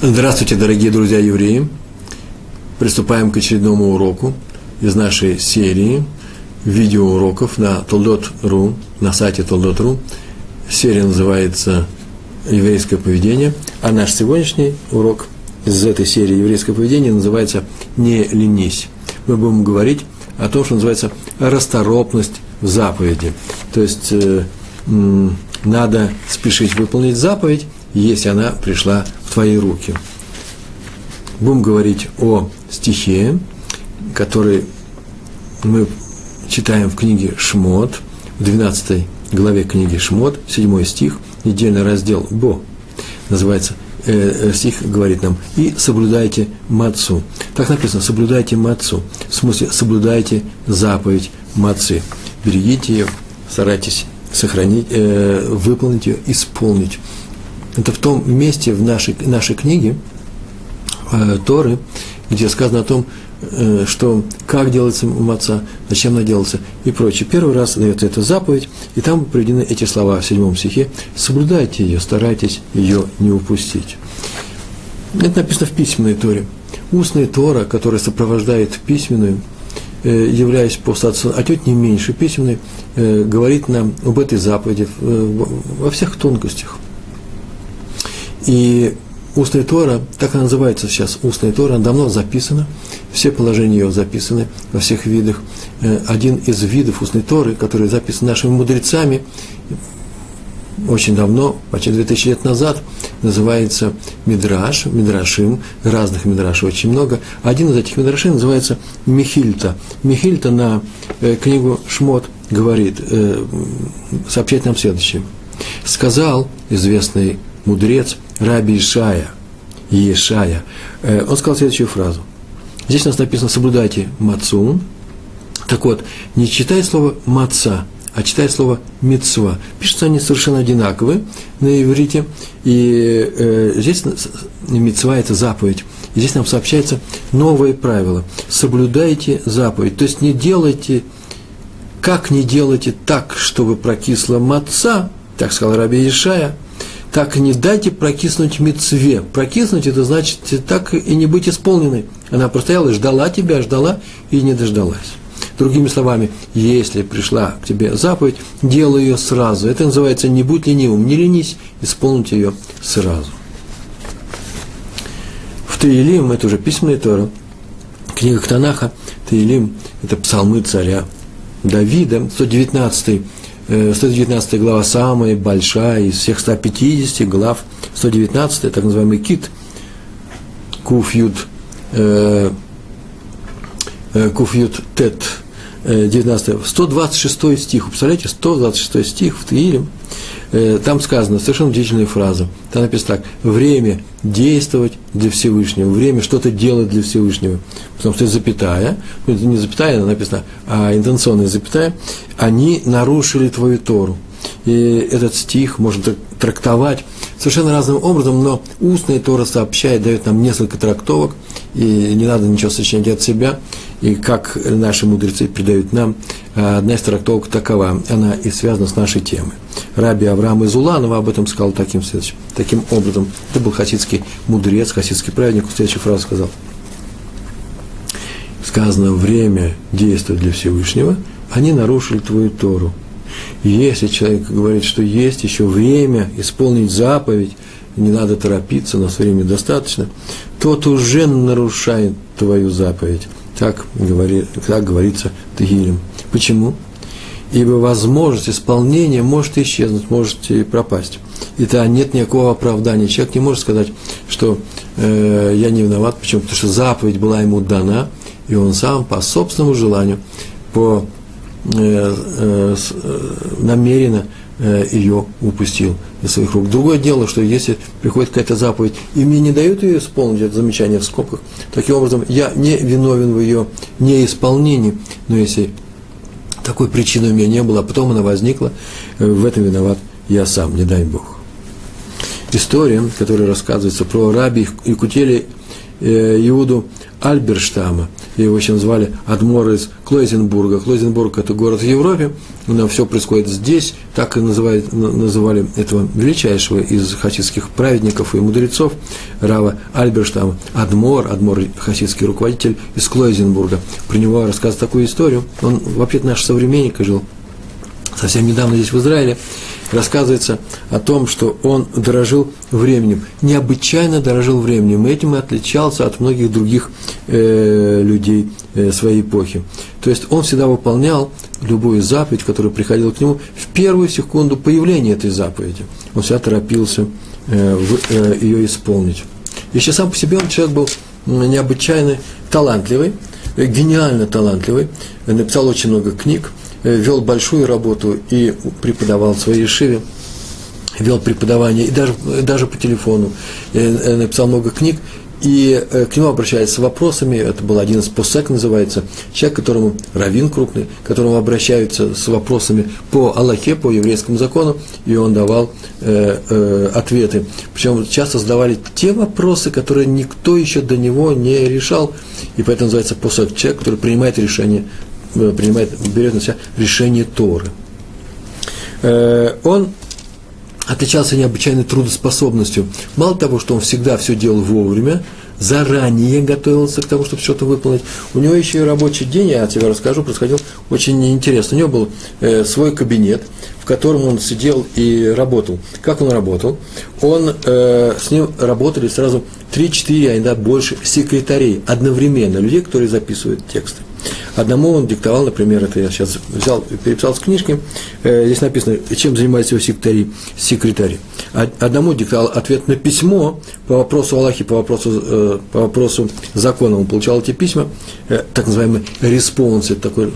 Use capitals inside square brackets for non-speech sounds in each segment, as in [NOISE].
Здравствуйте, дорогие друзья евреи! Приступаем к очередному уроку из нашей серии видеоуроков на Толдот.ру, на сайте Толдот.ру. Серия называется «Еврейское поведение», а наш сегодняшний урок из этой серии «Еврейское поведение» называется «Не ленись». Мы будем говорить о том, что называется расторопность в заповеди. То есть э, надо спешить выполнить заповедь, если она пришла в твои руки. Будем говорить о стихе, который мы читаем в книге Шмот, в 12 главе книги Шмот, 7 стих, недельный раздел Бо, называется, э, э, стих говорит нам, и соблюдайте мацу. Так написано, соблюдайте мацу, в смысле, соблюдайте заповедь мацы. Берегите ее, старайтесь сохранить, э, выполнить ее, исполнить. Это в том месте в нашей, нашей книге э, Торы, где сказано о том, э, что как делается маца, зачем она делается и прочее. Первый раз дается эта заповедь, и там приведены эти слова в седьмом стихе. Соблюдайте ее, старайтесь ее не упустить. Это написано в письменной Торе. Устная Тора, которая сопровождает письменную, э, являясь по статусу отнюдь не меньше письменной, э, говорит нам об этой заповеди во всех тонкостях – и устная Тора, так она называется сейчас, устная Тора, она давно записана, все положения ее записаны во всех видах. Э, один из видов устной Торы, который записан нашими мудрецами, очень давно, почти 2000 лет назад, называется Мидраш, Мидрашим, разных Мидрашей очень много. Один из этих Мидрашей называется Михильта. Михильта на э, книгу Шмот говорит, э, сообщает нам следующее. Сказал известный мудрец Раби Ишая, Ешая, э, он сказал следующую фразу. Здесь у нас написано «соблюдайте мацун». Так вот, не читай слово «маца», а читай слово «мецва». Пишутся они совершенно одинаковые на иврите. И э, здесь «мецва» – это заповедь. И здесь нам сообщается новое правило. Соблюдайте заповедь. То есть не делайте, как не делайте так, чтобы прокисла маца, так сказал Раби Ишая – так не дайте прокиснуть мецве. Прокиснуть это значит так и не быть исполненной. Она простояла, ждала тебя, ждала и не дождалась. Другими словами, если пришла к тебе заповедь, делай ее сразу. Это называется не будь ленивым, не ленись, исполнить ее сразу. В Таилим, это уже письменная Тора, книга Танаха, Таилим, это псалмы царя Давида, 119 119 э, глава самая большая из всех 150 глав, 119, так называемый кит, Куфьют, э, э, Куфьют Тет, 19, 126 стих, представляете, 126 стих в Таиле, там сказана совершенно удивительная фраза. Там написано так, время действовать для Всевышнего, время что-то делать для Всевышнего. Потому что это запятая, ну, это не запятая, написано, а интенционная запятая, они нарушили твою Тору. И этот стих можно трактовать совершенно разным образом, но устная Тора сообщает, дает нам несколько трактовок, и не надо ничего сочинять от себя. И как наши мудрецы передают нам, одна из трактовок такова, она и связана с нашей темой. Раби Авраам из Уланова об этом сказал таким, таким образом. Это был хасидский мудрец, хасидский праведник, следующую фразу сказал. Сказано, время действует для Всевышнего, они нарушили твою Тору. Если человек говорит, что есть еще время исполнить заповедь, не надо торопиться, у нас времени достаточно, тот уже нарушает твою заповедь. Так, говорит, так говорится Тагилем. Почему? Ибо возможность исполнения может исчезнуть, может и пропасть. И то нет никакого оправдания. Человек не может сказать, что э, я не виноват. Почему? Потому что заповедь была ему дана, и он сам по собственному желанию, по намеренно Э, ее упустил из своих рук. Другое дело, что если приходит какая-то заповедь, и мне не дают ее исполнить, это замечание в скобках, таким образом, я не виновен в ее неисполнении, но если такой причины у меня не было, а потом она возникла, э, в этом виноват я сам, не дай Бог. История, которая рассказывается про раби Якутели э, Иуду Альберштама, его еще назвали Адмор из Клойзенбурга. Клойзенбург – это город в Европе, но все происходит здесь, так и называют, называли этого величайшего из хасидских праведников и мудрецов, Рава Альберштама, Адмор, Адмор – хасидский руководитель из Клойзенбурга. Про него рассказывает такую историю. Он вообще-то наш современник и жил совсем недавно здесь в Израиле рассказывается о том, что он дорожил временем, необычайно дорожил временем, и этим и отличался от многих других э, людей э, своей эпохи. То есть он всегда выполнял любую заповедь, которая приходила к нему, в первую секунду появления этой заповеди. Он всегда торопился э, в, э, ее исполнить. Еще сам по себе он человек был необычайно талантливый, э, гениально талантливый, написал очень много книг, вел большую работу и преподавал в своей шиве, вел преподавание и даже, даже по телефону, э, написал много книг, и э, к нему обращаются с вопросами, это был один из посек называется, человек, которому, раввин крупный, к которому обращаются с вопросами по Аллахе, по еврейскому закону, и он давал э, э, ответы. Причем часто задавали те вопросы, которые никто еще до него не решал, и поэтому называется посек, человек, который принимает решение Э, принимает, берет на себя решение Торы. Э, он отличался необычайной трудоспособностью. Мало того, что он всегда все делал вовремя, заранее готовился к тому, чтобы что-то выполнить. У него еще и рабочий день, я тебе расскажу, происходил очень интересно. У него был э, свой кабинет, в котором он сидел и работал. Как он работал? Он, э, с ним работали сразу 3-4, а иногда больше секретарей одновременно, людей, которые записывают тексты. Одному он диктовал, например, это я сейчас взял, переписал с книжки, э, здесь написано, чем занимается его секретарь. секретарь. Одному диктовал ответ на письмо по вопросу Аллахи, по вопросу, э, по вопросу закона. Он получал эти письма, э, так называемый респонс, это такое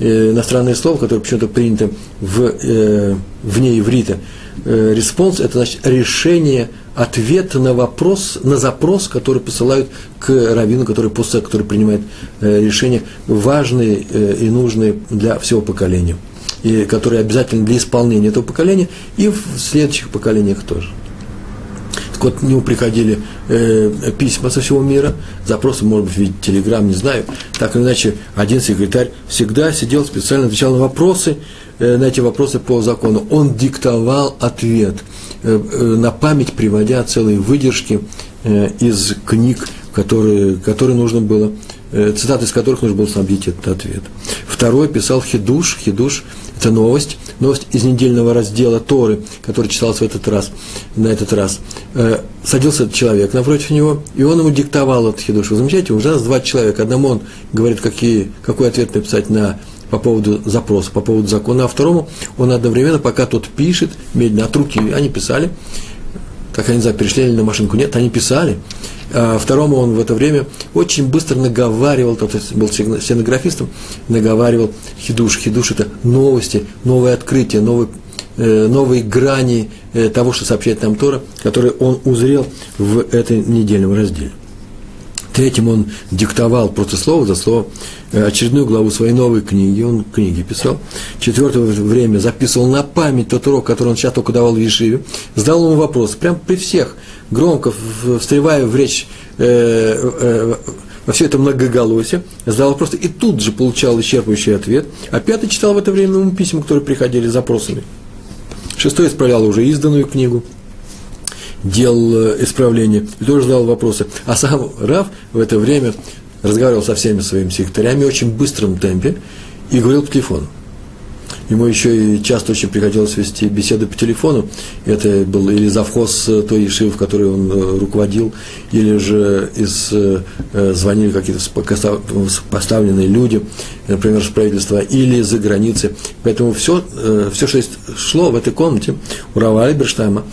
иностранное слово, которое почему-то принято в, вне иврита. Респонс – это значит решение ответ на вопрос, на запрос, который посылают к раввину, который после, который принимает э, решения важные э, и нужные для всего поколения, и которые обязательны для исполнения этого поколения и в следующих поколениях тоже. Так вот, к нему приходили э, письма со всего мира, запросы, может быть, в виде телеграмм, не знаю. Так или иначе, один секретарь всегда сидел, специально отвечал на вопросы, э, на эти вопросы по закону. Он диктовал ответ – на память приводя целые выдержки э, из книг, которые, которые нужно было, цитаты из которых нужно было снабдить этот ответ. Второй писал Хидуш. Хидуш – это новость, новость из недельного раздела Торы, который читался в этот раз, на этот раз. Садился человек напротив него, и он ему диктовал этот Хидуш. Вы замечаете, уже раз два человека. Одному он говорит, какие, какой ответ написать на по поводу запроса, по поводу закона, а второму он одновременно, пока тот пишет, медленно от руки, они писали, так они, не знаю, перешли на машинку, нет, они писали, а второму он в это время очень быстро наговаривал, тот был стенографистом, наговаривал хидуш. Хидуш – это новости, новые открытия, новые, э, новые грани э, того, что сообщает нам Тора, которые он узрел в этой недельном разделе. Третьим он диктовал просто слово за слово э, очередную главу своей новой книги, он книги писал. Четвертое время записывал на память тот урок, который он сейчас только давал в Ешиве. Задал ему вопрос, прям при всех, громко встревая в речь э, э, во все это многоголосие, задал вопрос и тут же получал исчерпывающий ответ. А пятый читал в это время ему письма, которые приходили с запросами. Шестой исправлял уже изданную книгу – делал э, исправления, и тоже задал вопросы. А сам Рав в это время разговаривал со всеми своими секретарями в очень быстром темпе и говорил по телефону. Ему еще и часто очень приходилось вести беседы по телефону. Это был или завхоз той ешивы, в которой он э, руководил, или же из, э, звонили какие-то поставленные люди, например, с правительства, или за границей. Поэтому все, э, все, что шло в этой комнате у Рава Альберштайма,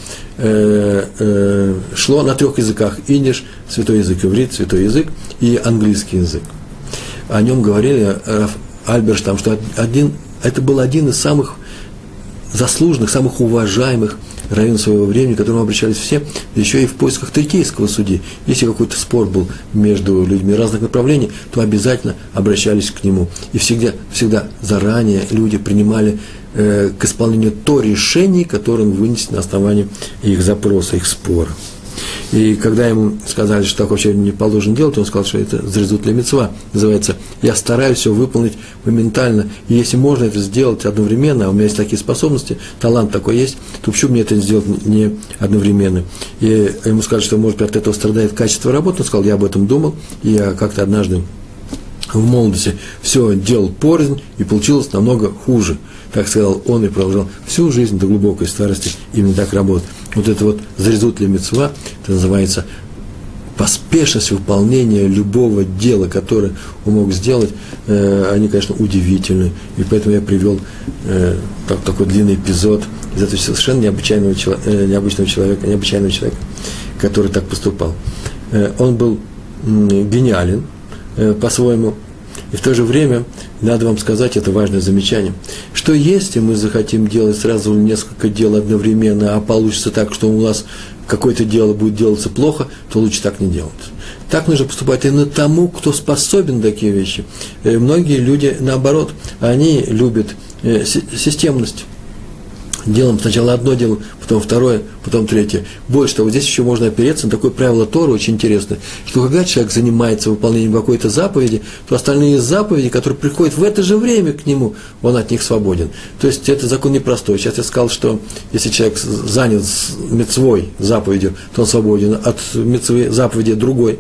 шло на трех языках. Идиш, святой язык, иврит, святой язык и английский язык. О нем говорили Альберштам, что один это был один из самых заслуженных, самых уважаемых районов своего времени, к которому обращались все, еще и в поисках трикейского судьи. Если какой-то спор был между людьми разных направлений, то обязательно обращались к нему. И всегда, всегда заранее люди принимали э, к исполнению то решение, которое он вынес на основании их запроса, их спора. И когда ему сказали, что так вообще не положено делать, он сказал, что это зрезут для мецва. Называется, я стараюсь все выполнить моментально. И если можно это сделать одновременно, а у меня есть такие способности, талант такой есть, то почему мне это сделать не одновременно? И ему сказали, что, может быть, от этого страдает качество работы. Он сказал, я об этом думал, и я как-то однажды в молодости все делал порознь, и получилось намного хуже. Так сказал он и продолжал всю жизнь до глубокой старости именно так работать. Вот это вот зарезут ли мецва, это называется поспешность выполнения любого дела, которое он мог сделать, э, они, конечно, удивительны. И поэтому я привел э, так, такой длинный эпизод из этого совершенно необычайного, э, необычного человека, необычайного человека, который так поступал. Э, он был э, гениален э, по-своему, и в то же время, надо вам сказать, это важное замечание, что если мы захотим делать сразу несколько дел одновременно, а получится так, что у нас какое-то дело будет делаться плохо, то лучше так не делать. Так нужно поступать именно тому, кто способен такие вещи. Э, многие люди, наоборот, они любят э, системность делаем сначала одно дело, потом второе, потом третье. Больше того, здесь еще можно опереться на такое правило Тора, очень интересное, что когда человек занимается выполнением какой-то заповеди, то остальные заповеди, которые приходят в это же время к нему, он от них свободен. То есть это закон непростой. Сейчас я сказал, что если человек занят мецвой заповедью, то он свободен от мецвы заповеди другой.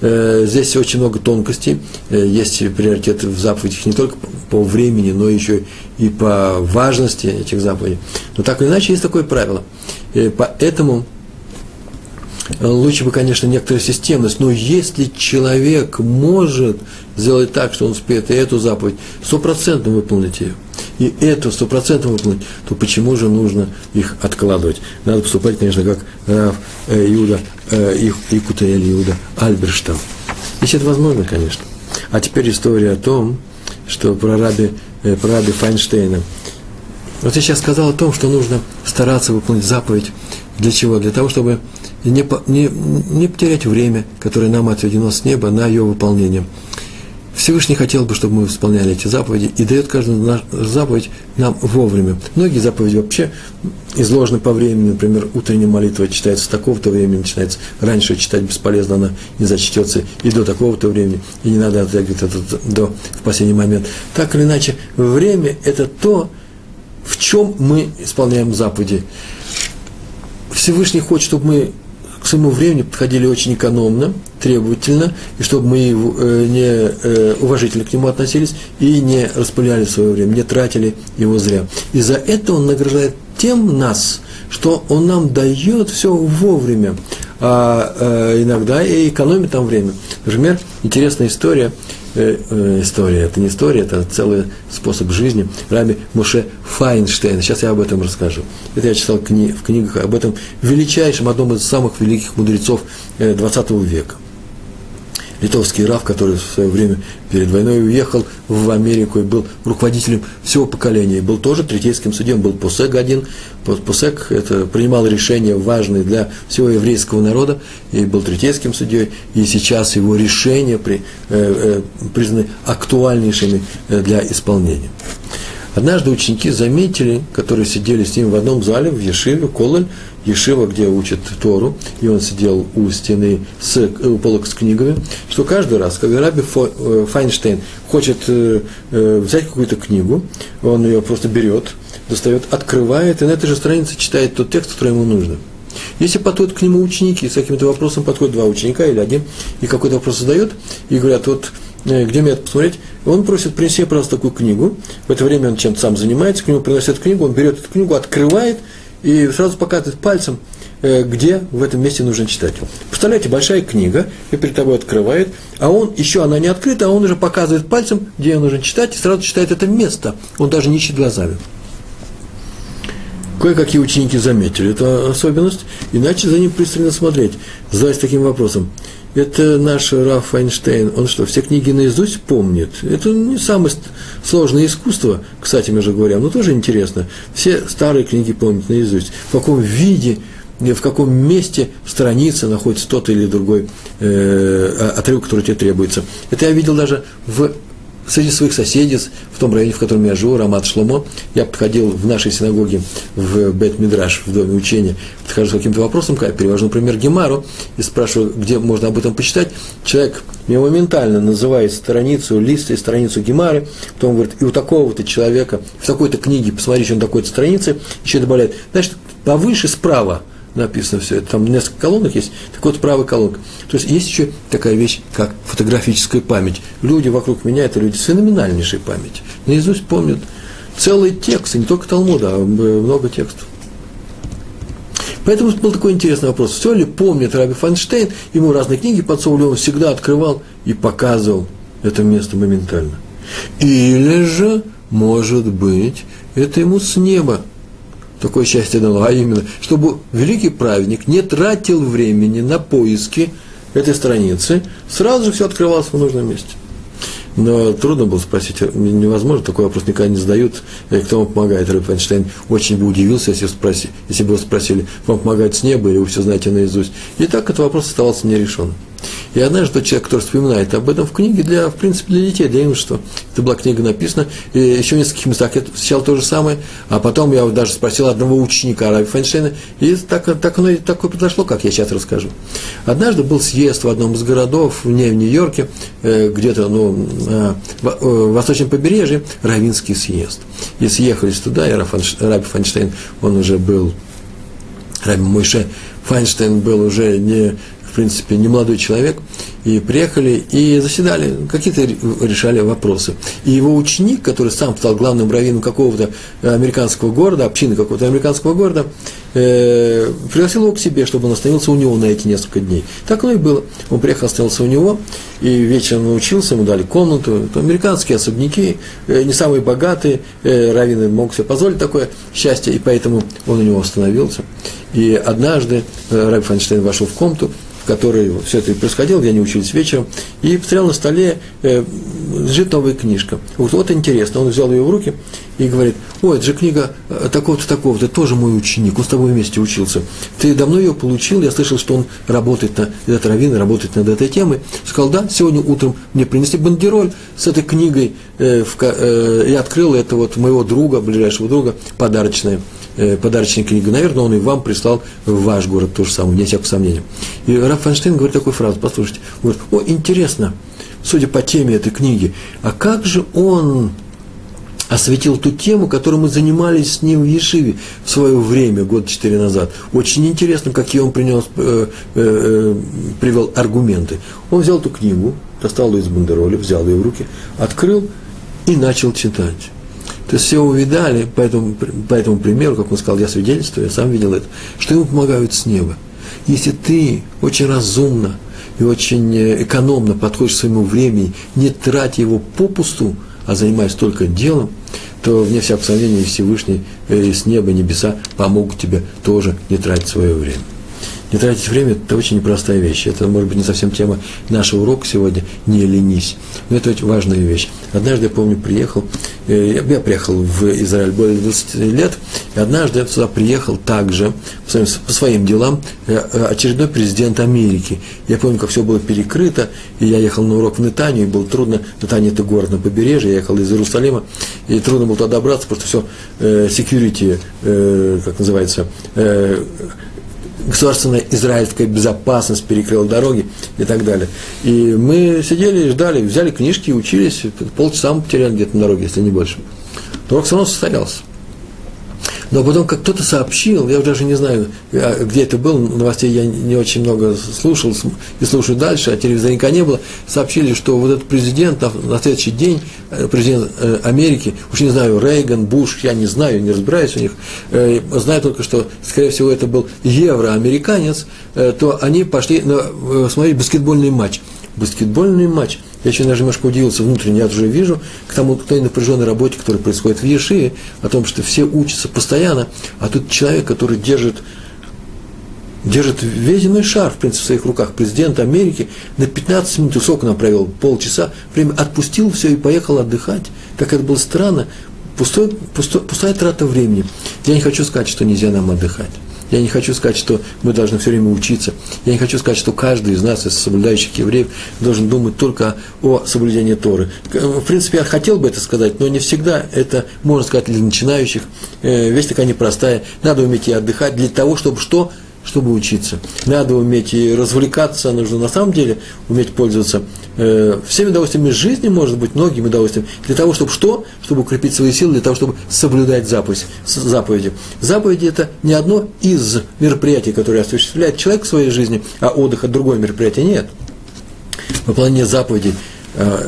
Э, здесь очень много тонкостей. Э, есть приоритеты в заповедях не только по времени, но еще и по важности этих заповедей. Но так или иначе есть такое правило. И поэтому лучше бы, конечно, некоторая системность, но если человек может сделать так, что он успеет и эту заповедь стопроцентно выполнить ее, и эту стопроцентно выполнить, то почему же нужно их откладывать? Надо поступать, конечно, как Раф э, Иуда, э, Икутаэль Иуда Альберштам. Если это возможно, конечно. А теперь история о том, что про раби, э, про раби Файнштейна. Вот я сейчас сказал о том, что нужно стараться выполнить заповедь. Для чего? Для того, чтобы не, не, не потерять время, которое нам отведено с неба на ее выполнение. Всевышний хотел бы, чтобы мы исполняли эти заповеди, и дает каждую заповедь нам вовремя. Многие заповеди вообще изложены по времени, например, утренняя молитва читается с такого-то времени, начинается раньше читать бесполезно, она не зачтется и до такого-то времени, и не надо оттягивать это до в последний момент. Так или иначе, время – это то, в чем мы исполняем заповеди. Всевышний хочет, чтобы мы к своему времени подходили очень экономно, требовательно, и чтобы мы э, не э, уважительно к нему относились и не распыляли свое время, не тратили его зря. И за это он награждает тем нас, что он нам дает все вовремя, а э, иногда и экономит там время. Например, интересная история – история. Это не история, это целый способ жизни. Раби Муше Файнштейн. Сейчас я об этом расскажу. Это я читал в книгах об этом величайшем, одном из самых великих мудрецов XX э, века литовский Рав, который в свое время перед войной уехал в Америку и был руководителем всего поколения. Был тоже третейским судьем, был Посек один. Посек это принимал решения важные для всего еврейского народа, и был третейским судьей. И сейчас его решения при, э, э, признаны актуальнейшими э, для исполнения. Однажды ученики заметили, которые сидели с ним в одном зале, в Ешиве, Кололь, Ешива, где учат Тору, и он сидел у стены с, э, у полок с книгами, что каждый раз, когда Раби э, Файнштейн хочет э, взять какую-то книгу, он ее просто берет, достает, открывает, и на этой же странице читает тот текст, который ему нужно. Если подходят к нему ученики, с каким-то вопросом подходят два ученика или один, и какой-то вопрос задает, и говорят, вот где мне это посмотреть, он просит принести, пожалуйста, такую книгу. В это время он чем-то сам занимается, к нему приносят книгу, он берет эту книгу, открывает, и сразу показывает пальцем, э, где в этом месте нужно читать. Представляете, большая книга, и перед тобой открывает, а он, еще она не открыта, а он уже показывает пальцем, где нужно читать, и сразу читает это место. Он даже не ищет глазами. Кое-какие ученики заметили эту особенность и начали за ним пристально смотреть, задаясь таким вопросом. Это наш Раф Файнштейн, он что, все книги наизусть помнит? Это не самое сложное искусство, кстати, между говоря, но тоже интересно. Все старые книги помнит наизусть. В каком виде, в каком месте страницы находится тот или другой э, отрывок, который тебе требуется. Это я видел даже в среди своих соседей, в том районе, в котором я живу, Рамат Шломо, я подходил в нашей синагоге в Бет Мидраш, в доме учения, подхожу с каким-то вопросом, когда перевожу, например, Гемару, и спрашиваю, где можно об этом почитать. Человек мне моментально называет страницу, лист и страницу Гемары, потом говорит, и у такого-то человека в такой-то книге, посмотри, что на такой-то странице, еще добавляет, значит, повыше справа – написано все это. Там несколько колонок есть, так вот правая колонка. То есть есть еще такая вещь, как фотографическая память. Люди вокруг меня – это люди с феноменальнейшей памятью. Наизусть помнят целые тексты, не только Талмуда, а много текстов. Поэтому был такой интересный вопрос. Все ли помнит Раби Файнштейн? Ему разные книги подсовывали, он всегда открывал и показывал это место моментально. Или же, может быть, это ему с неба такое счастье дало, а именно, чтобы великий праведник не тратил времени на поиски этой страницы, сразу же все открывалось в нужном месте. Но трудно было спросить, невозможно, такой вопрос никогда не задают, и кто вам помогает. Рэб Эйнштейн очень бы удивился, если, спроси, если бы его спросили, вам помогает с неба или вы все знаете наизусть. И так этот вопрос оставался нерешенным. И однажды тот человек, который вспоминает об этом в книге для, в принципе, для детей, для юношества, это была книга написана, и еще в нескольких местах я встречал то же самое, а потом я даже спросил одного ученика Раби Файнштейна, и так, так оно и такое произошло, как я сейчас расскажу. Однажды был съезд в одном из городов, не в Нью-Йорке, э, где-то ну, на э, восточном побережье, Равинский съезд. И съехались туда, и Раби Файнштейн, он уже был, Раби Мойше Файнштейн был уже не в принципе, не молодой человек, и приехали и заседали, какие-то решали вопросы. И его ученик, который сам стал главным раввином какого-то американского города, общины какого-то американского города, э, пригласил его к себе, чтобы он остановился у него на эти несколько дней. Так оно и было. Он приехал, остановился у него, и вечером научился, ему дали комнату. Это американские особняки, э, не самые богатые, э, раввины могут себе позволить такое счастье, и поэтому он у него остановился. И однажды э, Раби Файнштейн вошел в комнату, в которой все это и происходило, где они учились вечером, и посмотрел на столе, э, новая книжка. Вот, вот интересно, он взял ее в руки и говорит, ой, это же книга э, такого-то, такого-то, тоже мой ученик, он с тобой вместе учился. Ты давно ее получил, я слышал, что он работает на, этот раввин работает над этой темой. Сказал, да, сегодня утром мне принесли бандероль с этой книгой, э, в, э, я открыл это вот моего друга, ближайшего друга, подарочная э, подарочная книга. Наверное, он и вам прислал в ваш город то же самое, не всякого сомнения. И Раф Фанштейн говорит такую фразу, послушайте, говорит, о, интересно, судя по теме этой книги, а как же он осветил ту тему, которой мы занимались с ним в Ешиве в свое время, год четыре назад. Очень интересно, какие он принес, э, э, э, привел аргументы. Он взял эту книгу, достал ее из бандероли, взял ее в руки, открыл и начал читать. То есть все увидали по этому, по этому примеру, как он сказал, я свидетельствую, я сам видел это, что ему помогают с неба. Если ты очень разумно и очень э, экономно подходишь к своему времени, не тратя его попусту, а занимаясь только делом, то, вне всякого сомнения, Всевышний э, с неба, небеса помогут тебе тоже не тратить свое время. Не тратить время – это очень непростая вещь. Это, может быть, не совсем тема нашего урока сегодня «Не ленись». Но это очень важная вещь. Однажды, я помню, приехал, э, я приехал в Израиль более 20 лет, и однажды я туда приехал также по своим, по своим делам э, э, очередной президент Америки. Я помню, как все было перекрыто, и я ехал на урок в Нетанию, и было трудно, Нетания – это город на побережье, я ехал из Иерусалима, и трудно было туда добраться, что все security, как называется, государственная израильская безопасность перекрыла дороги и так далее. И мы сидели и ждали, взяли книжки, учились, полчаса мы потеряли где-то на дороге, если не больше. Урок все равно состоялся. Но потом, как кто-то сообщил, я даже не знаю, а, где это было, новостей я не очень много слушал и слушаю дальше, а телевизора не было, сообщили, что вот этот президент на следующий день, э, президент э, Америки, уж не знаю, Рейган, Буш, я не знаю, не разбираюсь у них, э, знаю только, что, скорее всего, это был евроамериканец, то они пошли на, смотреть баскетбольный матч. Баскетбольный матч – я еще даже немножко удивился внутренне, я уже вижу к тому, к той напряженной работе, которая происходит в Ешиве, о том, что все учатся постоянно, а тут человек, который держит держит весь земной шар, в принципе, в своих руках, президент Америки, на 15 минут, сколько нам провел, полчаса, время отпустил все и поехал отдыхать. Как это было странно, пустой, пустой, пустая трата времени. Я не хочу сказать, что нельзя нам отдыхать. Я не хочу сказать, что мы должны все время учиться. Я не хочу сказать, что каждый из нас, из соблюдающих евреев, должен думать только о соблюдении Торы. В принципе, я хотел бы это сказать, но не всегда это, можно сказать, для начинающих. Э, вещь такая непростая. Надо уметь и отдыхать для того, чтобы что? Чтобы учиться. Надо уметь и развлекаться, нужно на самом деле уметь пользоваться э, всеми удовольствиями жизни, может быть, многими удовольствиями, для того, чтобы что? Чтобы укрепить свои силы, для того, чтобы соблюдать заповедь, заповеди. Заповеди – это не одно из мероприятий, которые осуществляет человек в своей жизни, а отдых – это другое мероприятие. Нет. Выполнение заповедей –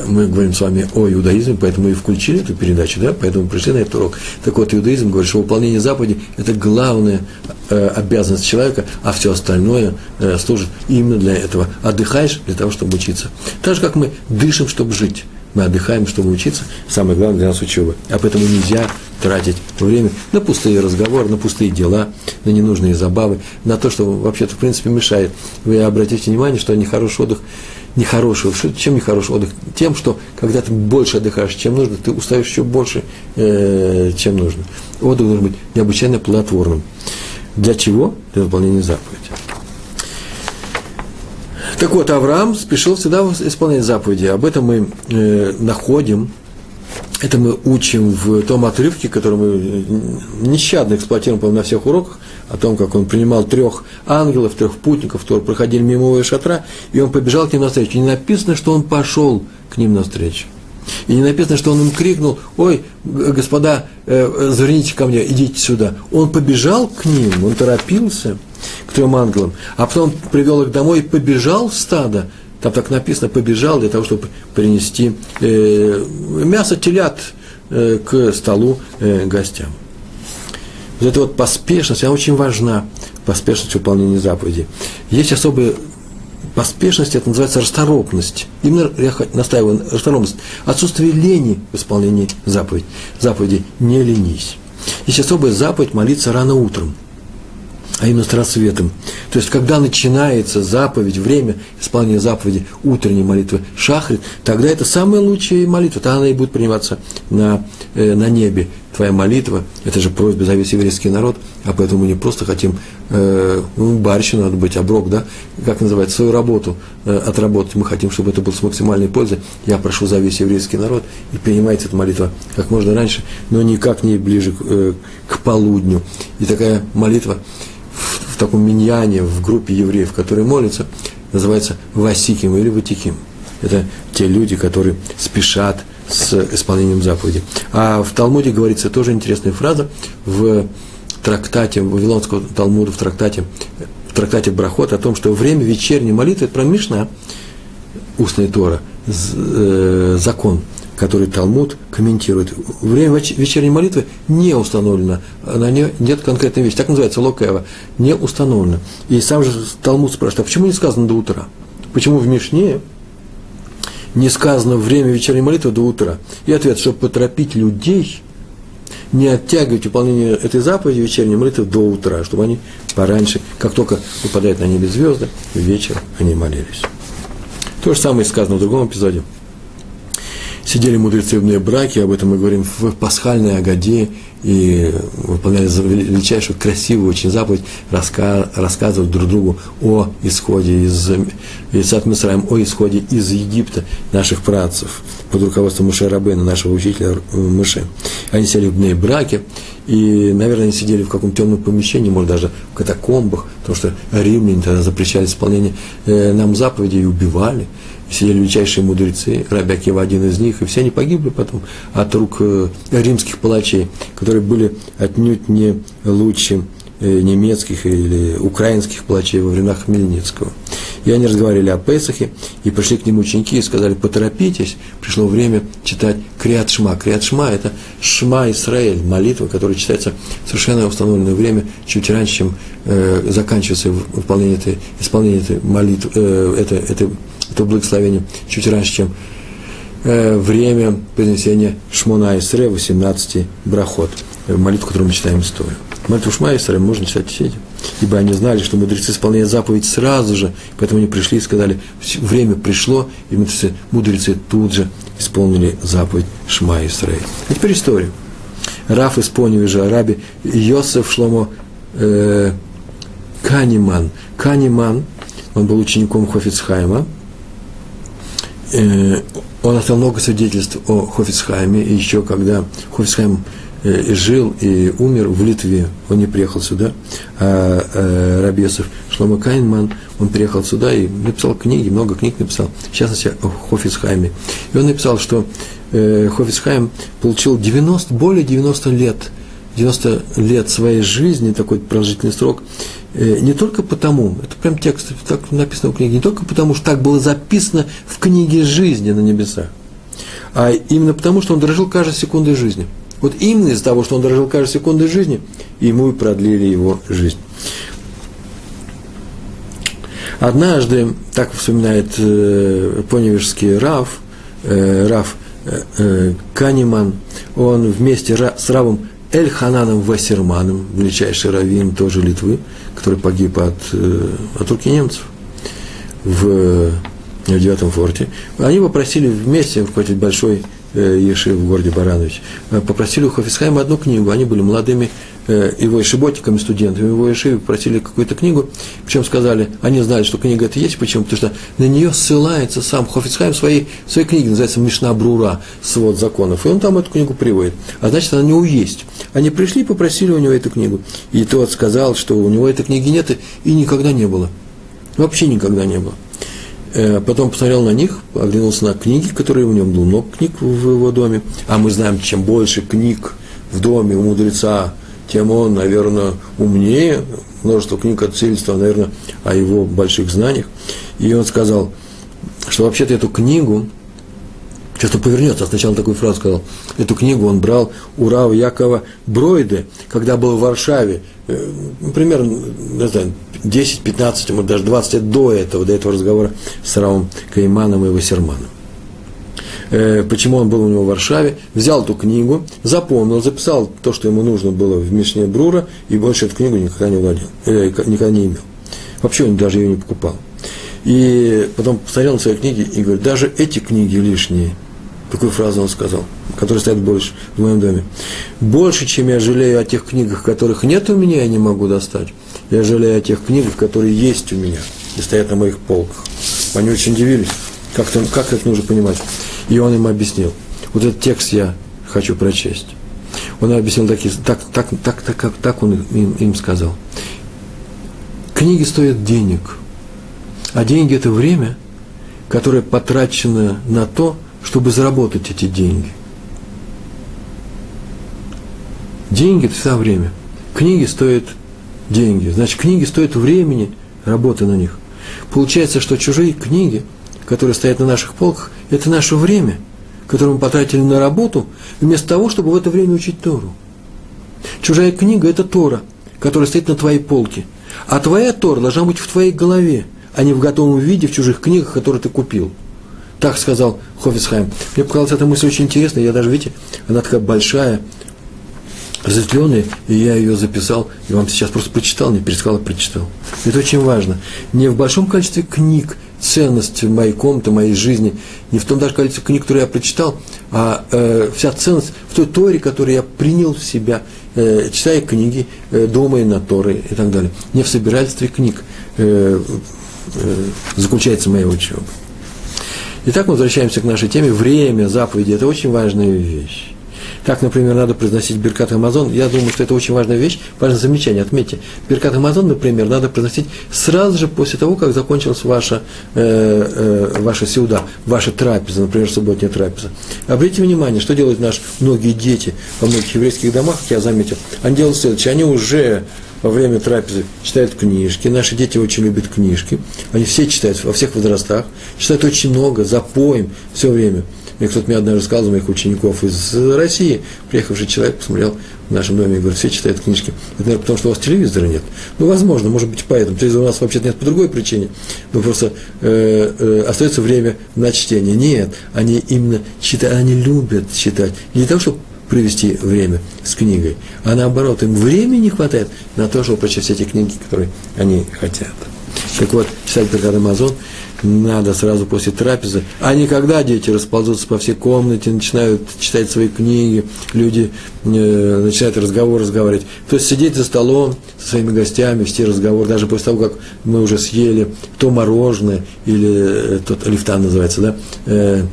мы говорим с вами о иудаизме, поэтому и включили эту передачу, да, поэтому пришли на этот урок. Так вот, иудаизм говорит, что выполнение заповедей – это главная э, обязанность человека, а все остальное э, служит именно для этого. Отдыхаешь для того, чтобы учиться. Так же, как мы дышим, чтобы жить. Мы отдыхаем, чтобы учиться. Самое главное для нас учеба. А поэтому нельзя тратить время на пустые разговоры, на пустые дела, на ненужные забавы, на то, что вообще-то, в принципе, мешает. Вы обратите внимание, что нехороший отдых нехороший отдых. Чем нехороший отдых? Тем, что когда ты больше отдыхаешь, чем нужно, ты устаешь еще больше, э, чем нужно. Отдых должен быть необычайно плодотворным. Для чего? Для выполнения заповеди. Так вот, Авраам спешил всегда исполнять заповеди. Об этом мы э, находим это мы учим в том отрывке, который мы нещадно эксплуатируем, на всех уроках, о том, как он принимал трех ангелов, трех путников, которые проходили мимо его шатра, и он побежал к ним навстречу. И не написано, что он пошел к ним навстречу. И не написано, что он им крикнул, ой, господа, э, заверните ко мне, идите сюда. Он побежал к ним, он торопился к трем ангелам, а потом привел их домой и побежал в стадо, там так написано, побежал для того, чтобы принести э, мясо телят э, к столу э, гостям. Вот эта вот поспешность, она очень важна, поспешность выполнения заповедей. Есть особая поспешность, это называется расторопность. Именно я настаиваю на расторопность. Отсутствие лени в исполнении заповедей. Заповеди не ленись. Есть особая заповедь молиться рано утром – а именно с рассветом. То есть, когда начинается заповедь, время исполнения заповеди, утренней молитвы шахрит, тогда это самая лучшая молитва, тогда она и будет приниматься на, э, на небе. Твоя молитва, это же просьба за весь еврейский народ, а поэтому мы не просто хотим, э, ну, надо быть, оброк, да, как называется, свою работу э, отработать, мы хотим, чтобы это было с максимальной пользой. Я прошу за весь еврейский народ, и принимайте эту молитву как можно раньше, но никак не ближе к, э, к полудню. И такая молитва, в таком миньяне, в группе евреев, которые молятся, называется Васиким или Ватиким. Это те люди, которые спешат с исполнением заповеди. А в Талмуде говорится тоже интересная фраза в трактате, в Вавилонского Талмуда, в трактате, в трактате Брахот о том, что время вечерней молитвы, это про устная Тора, э, закон – который Талмуд комментирует. Время вечерней молитвы не установлено, на нее нет конкретной вещи, так называется локева, не установлено. И сам же Талмуд спрашивает, а почему не сказано до утра? Почему в Мишне не сказано время вечерней молитвы до утра? И ответ, чтобы поторопить людей, не оттягивать выполнение этой заповеди вечерней молитвы до утра, чтобы они пораньше, как только выпадают на небе звезды, вечером они молились. То же самое сказано в другом эпизоде – сидели мудрецы в браке, об этом мы говорим в пасхальной Агаде, и выполняли величайшую, красивую очень заповедь, раска, рассказывать друг другу о исходе из, из Мисраем, о исходе из Египта наших працев под руководством Муше Рабена, нашего учителя Муше. Они сидели в браке, и, наверное, они сидели в каком-то темном помещении, может, даже в катакомбах, потому что римляне тогда запрещали исполнение э, нам заповедей и убивали сидели величайшие мудрецы, Рабякива один из них, и все они погибли потом от рук э, римских палачей, которые были отнюдь не лучше э, немецких или украинских палачей во времена Хмельницкого. И они разговаривали о Песахе, и пришли к нему ученики и сказали, поторопитесь, пришло время читать Криат Шма. Криат Шма – это Шма Исраэль, молитва, которая читается в совершенно установленное время, чуть раньше, чем э, заканчивается выполнение этой, исполнение этой молитвы, э, этой, этой это благословение чуть раньше, чем э, время произнесения Шмона Исре, 18 брахот, э, молитву, которую мы читаем историю. Молитву Шма Исре можно читать все ибо они знали, что мудрецы исполняют заповедь сразу же, поэтому они пришли и сказали, время пришло, и мудрецы, мудрецы тут же исполнили заповедь Шма Исраиль. А теперь история. Раф из Поневежа, Араби, Йосеф Шломо, э, Каниман. Каниман, он был учеником Хофицхайма. Э, он оставил много свидетельств о Хофицхайме, еще когда Хофицхайм э, жил и умер в Литве, он не приехал сюда, а э, Рабесов Шлома Кайнман, он приехал сюда и написал книги, много книг написал, в частности о Хофицхайме. И он написал, что э, Хофицхайм получил 90, более 90 лет, 90 лет своей жизни, такой продолжительный срок, не только потому, это прям текст, так написано в книге, не только потому, что так было записано в книге жизни на небесах, а именно потому, что он дорожил каждой секундой жизни. Вот именно из-за того, что он дорожил каждой секундой жизни, ему и продлили его жизнь. Однажды, так вспоминает э, поневежский Раф, э, Раф э, э, Канеман, он вместе с Равом Эль Хананом Вассерманом, величайший раввин тоже Литвы, который погиб от, э, от руки немцев в, в девятом форте. Они попросили вместе руководить большой э, Еши в городе Баранович, э, попросили у Хофисхайма одну книгу. Они были молодыми Э, его ишиботиками, студентами его ишивы просили какую-то книгу, причем сказали, они знали, что книга эта есть, почему? Потому что на нее ссылается сам Хофицхайм в своей, в своей книге, называется Мишна Брура, свод законов, и он там эту книгу приводит. А значит, она у него есть. Они пришли и попросили у него эту книгу. И тот сказал, что у него этой книги нет и никогда не было. Вообще никогда не было. Э, потом посмотрел на них, оглянулся на книги, которые у него было много книг в его доме. А мы знаем, чем больше книг в доме у мудреца, тем он, наверное, умнее, множество книг от свидетельства, наверное, о его больших знаниях. И он сказал, что вообще-то эту книгу, он повернется, а сначала такую фразу сказал, эту книгу он брал у Рава Якова Бройде, когда был в Варшаве, э, примерно, не знаю, 10, 15, может даже 20 лет до этого, до этого разговора с Равом Кайманом и Вассерманом. Э, почему он был у него в Варшаве, взял эту книгу, запомнил, записал то, что ему нужно было в Мишне Брура, и больше эту книгу никогда не владел, э, никогда не имел. Вообще он даже ее не покупал. И потом посмотрел на свои книги и говорит, даже эти книги лишние, такую фразу он сказал, которые стоят больше в моем доме. Больше, чем я жалею о тех книгах, которых нет у меня, я не могу достать. Я жалею о тех книгах, которые есть у меня и стоят на моих полках. Они очень удивились, как, там, как это нужно понимать. И он им объяснил. Вот этот текст я хочу прочесть. Он объяснил такие, так, так, так, так, так, так он им, им сказал. Книги стоят денег, а деньги – это время, которое потрачено на то, чтобы заработать эти деньги. Деньги – это всегда время. Книги стоят деньги. Значит, книги стоят времени работы на них. Получается, что чужие книги – которые стоят на наших полках, это наше время, которое мы потратили на работу, вместо того, чтобы в это время учить Тору. Чужая книга – это Тора, которая стоит на твоей полке. А твоя Тора должна быть в твоей голове, а не в готовом виде в чужих книгах, которые ты купил. Так сказал Хофисхайм. Мне показалась эта мысль очень интересная. Я даже, видите, она такая большая, разветвленная, и я ее записал, и вам сейчас просто прочитал, не пересказал, а прочитал. Это очень важно. Не в большом количестве книг ценность моей комнаты, моей жизни, не в том даже количестве книг, которые я прочитал, а э, вся ценность в той Торе, которую я принял в себя, э, читая книги, э, думая на Торы и так далее. Не в собирательстве книг э, э, заключается моя учеба. Итак, мы возвращаемся к нашей теме. Время, заповеди – это очень важная вещь. Как, например, надо произносить Беркат Амазон. Я думаю, что это очень важная вещь, важное замечание, отметьте. Беркат Амазон, например, надо произносить сразу же после того, как закончилась ваша, э, э, ваша сеуда, ваша трапеза, например, субботняя трапеза. Обратите внимание, что делают наши многие дети во многих еврейских домах, как я заметил. Они делают следующее, они уже во время трапезы читают книжки. Наши дети очень любят книжки. Они все читают во всех возрастах. Читают очень много, запоем все время. Мне кто-то мне однажды сказал, моих учеников из России, приехавший человек, посмотрел в нашем доме и говорит, все читают книжки. Это, наверное, потому что у вас телевизора нет. Ну, возможно, может быть, поэтому. Телевизора у нас вообще нет по другой причине. Но просто э, э, остается время на чтение. Нет, они именно читают, они любят читать. Не для того, чтобы провести время с книгой, а наоборот, им времени не хватает на то, чтобы прочесть эти книги, которые они хотят. Так вот, читать Беркат Амазон надо сразу после трапезы, а не когда дети расползутся по всей комнате, начинают читать свои книги, люди э, начинают разговор разговаривать. То есть сидеть за столом со своими гостями, все разговоры, даже после того, как мы уже съели то мороженое, или э, тот лифтан называется, да, э,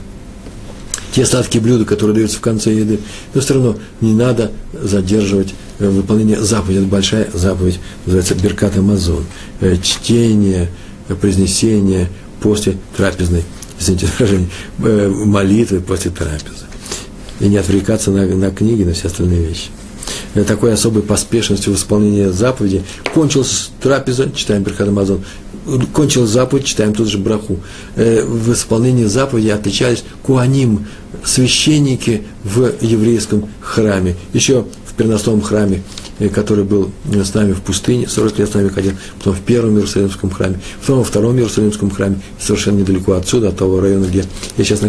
те сладкие блюда, которые даются в конце еды, но все равно не надо задерживать э, выполнение заповеди. Это большая заповедь, называется Беркат Амазон. Э, чтение, э, произнесение после трапезной, извините [LAUGHS] выражение, молитвы после трапезы. И не отвлекаться на, на книги, на все остальные вещи такой особой поспешностью в исполнении заповеди. Кончилась трапеза, читаем Берхат Амазон, кончилась заповедь, читаем тут же браху. В исполнении заповеди отличались куаним, священники в еврейском храме. Еще в переносном храме, э, который был с нами в пустыне, 40 лет с нами ходил, потом в первом Иерусалимском храме, потом во втором Иерусалимском храме, совершенно недалеко отсюда, от того района, где я сейчас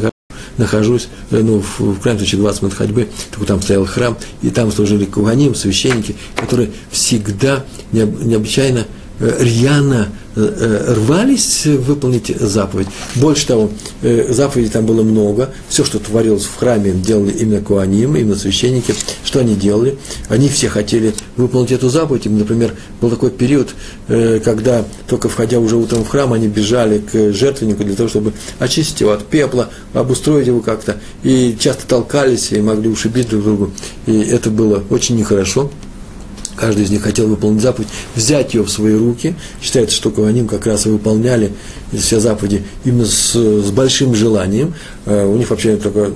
нахожусь э, ну, в, в крайнем случае, 20 минут ходьбы, только там стоял храм, и там служили куганим, священники, которые всегда необычайно Э, рьяно э, э, рвались выполнить заповедь. Больше того, заповедей там было много. Все, что творилось в храме, делали именно куаним, именно священники. Что они делали? Они все хотели выполнить эту заповедь. Например, был такой период, когда только входя уже утром в храм, они бежали к жертвеннику для того, чтобы очистить его от пепла, обустроить его как-то. И часто толкались и могли ушибить друг друга. И это было очень нехорошо каждый из них хотел выполнить заповедь, взять ее в свои руки. Считается, что Куаним как раз и выполняли все заповеди именно с, с большим желанием. Э, у них вообще такое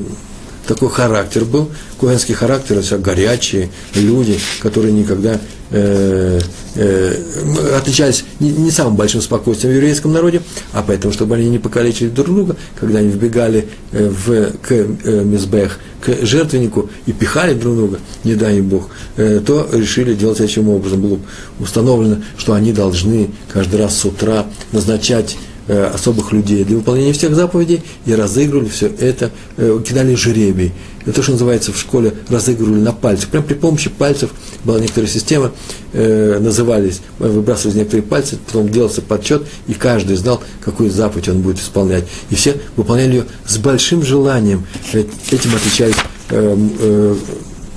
такой характер был, куэнский характер, это горячие люди, которые никогда э, э, отличались не, не самым большим спокойствием в еврейском народе, а поэтому, чтобы они не покалечили друг друга, когда они вбегали э, в, к э, Мизбех, к жертвеннику и пихали друг друга, не дай им Бог, э, то решили делать таким образом. Было установлено, что они должны каждый раз с утра назначать Э, особых людей для выполнения всех заповедей и разыгрывали все это, э, кидали жеребий. Это то, что называется в школе разыгрывали на пальцах. Прям при помощи пальцев была некоторая система, э, назывались, выбрасывались некоторые пальцы, потом делался подсчет, и каждый знал, какую заповедь он будет исполнять. И все выполняли ее с большим желанием. Этим отличались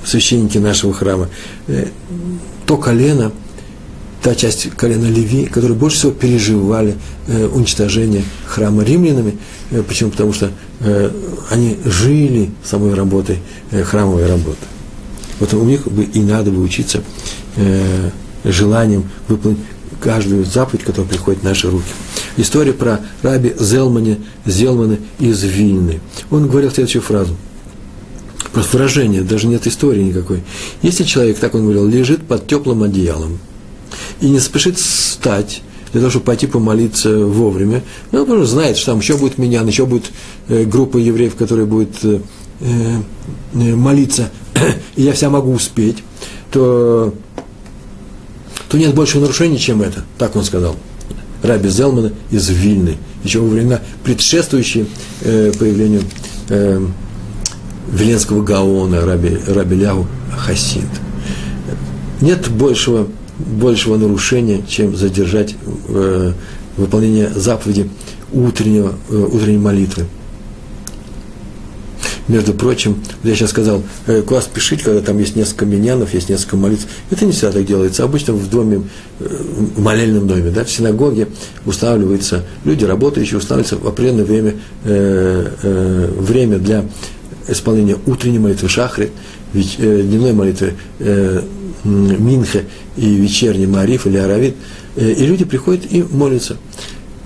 священники нашего храма. То колено – та часть колена Леви, которые больше всего переживали э, уничтожение храма римлянами. Э, почему? Потому что э, они жили самой работой, э, храмовой работой. Вот у них бы и надо бы учиться э, желанием выполнить каждую заповедь, которая приходит в наши руки. История про раби Зелмане, Зелмана из Вильны. Он говорил следующую фразу. Просто выражение, даже нет истории никакой. Если человек, так он говорил, лежит под теплым одеялом – и не спешит встать для того, чтобы пойти помолиться вовремя. Ну, он просто знает, что там еще будет меня, еще будет э, группа евреев, которая будет э, э, молиться, [CLEARS THROAT] и я вся могу успеть, то, то нет больше нарушений, чем это. Так он сказал. Раби Зелмана из Вильны, еще во времена предшествующие появлению Веленского Гаона, Раби, Раби Лягу Хасид. Нет большего большего нарушения, чем задержать э, выполнение заповеди утреннего, э, утренней молитвы. Между прочим, я сейчас сказал, э, куда спешить, когда там есть несколько миньянов, есть несколько молитв. Это не всегда так делается. Обычно в доме, э, в молельном доме, да, в синагоге устанавливаются люди, работающие, устанавливаются в определенное время, э, э, время для исполнения утренней молитвы шахры, ведь э, дневной молитвы э, Минхе и вечерний Мариф или Аравит, э, и люди приходят и молятся.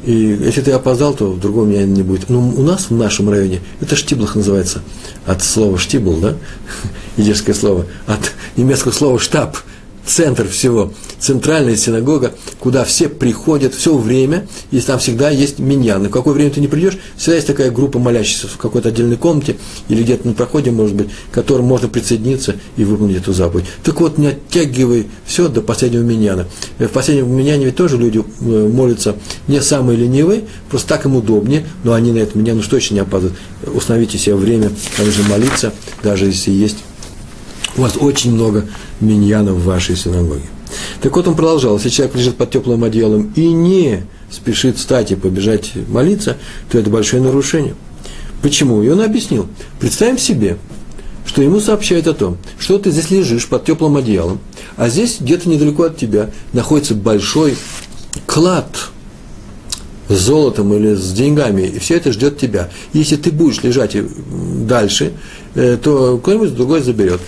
И если ты опоздал, то в другом дня не будет. Но у нас, в нашем районе, это штиблах называется, от слова штибл, да, [LAUGHS] идишское слово, от немецкого слова штаб – центр всего, центральная синагога, куда все приходят все время, и там всегда есть миньян. И в какое время ты не придешь, всегда есть такая группа молящихся в какой-то отдельной комнате или где-то на проходе, может быть, к которым можно присоединиться и выполнить эту заповедь. Так вот, не оттягивай все до последнего миньяна. В последнем миньяне ведь тоже люди э, молятся не самые ленивые, просто так им удобнее, но они на этом миньяну точно не опаздывают. Установите себе время, нужно молиться, даже если есть у вас очень много миньянов в вашей синагоге. Так вот он продолжал, если человек лежит под теплым одеялом и не спешит встать и побежать молиться, то это большое нарушение. Почему? И он объяснил. Представим себе, что ему сообщают о том, что ты здесь лежишь под теплым одеялом, а здесь где-то недалеко от тебя находится большой клад с золотом или с деньгами, и все это ждет тебя. Если ты будешь лежать дальше, э, то кто-нибудь другой заберет.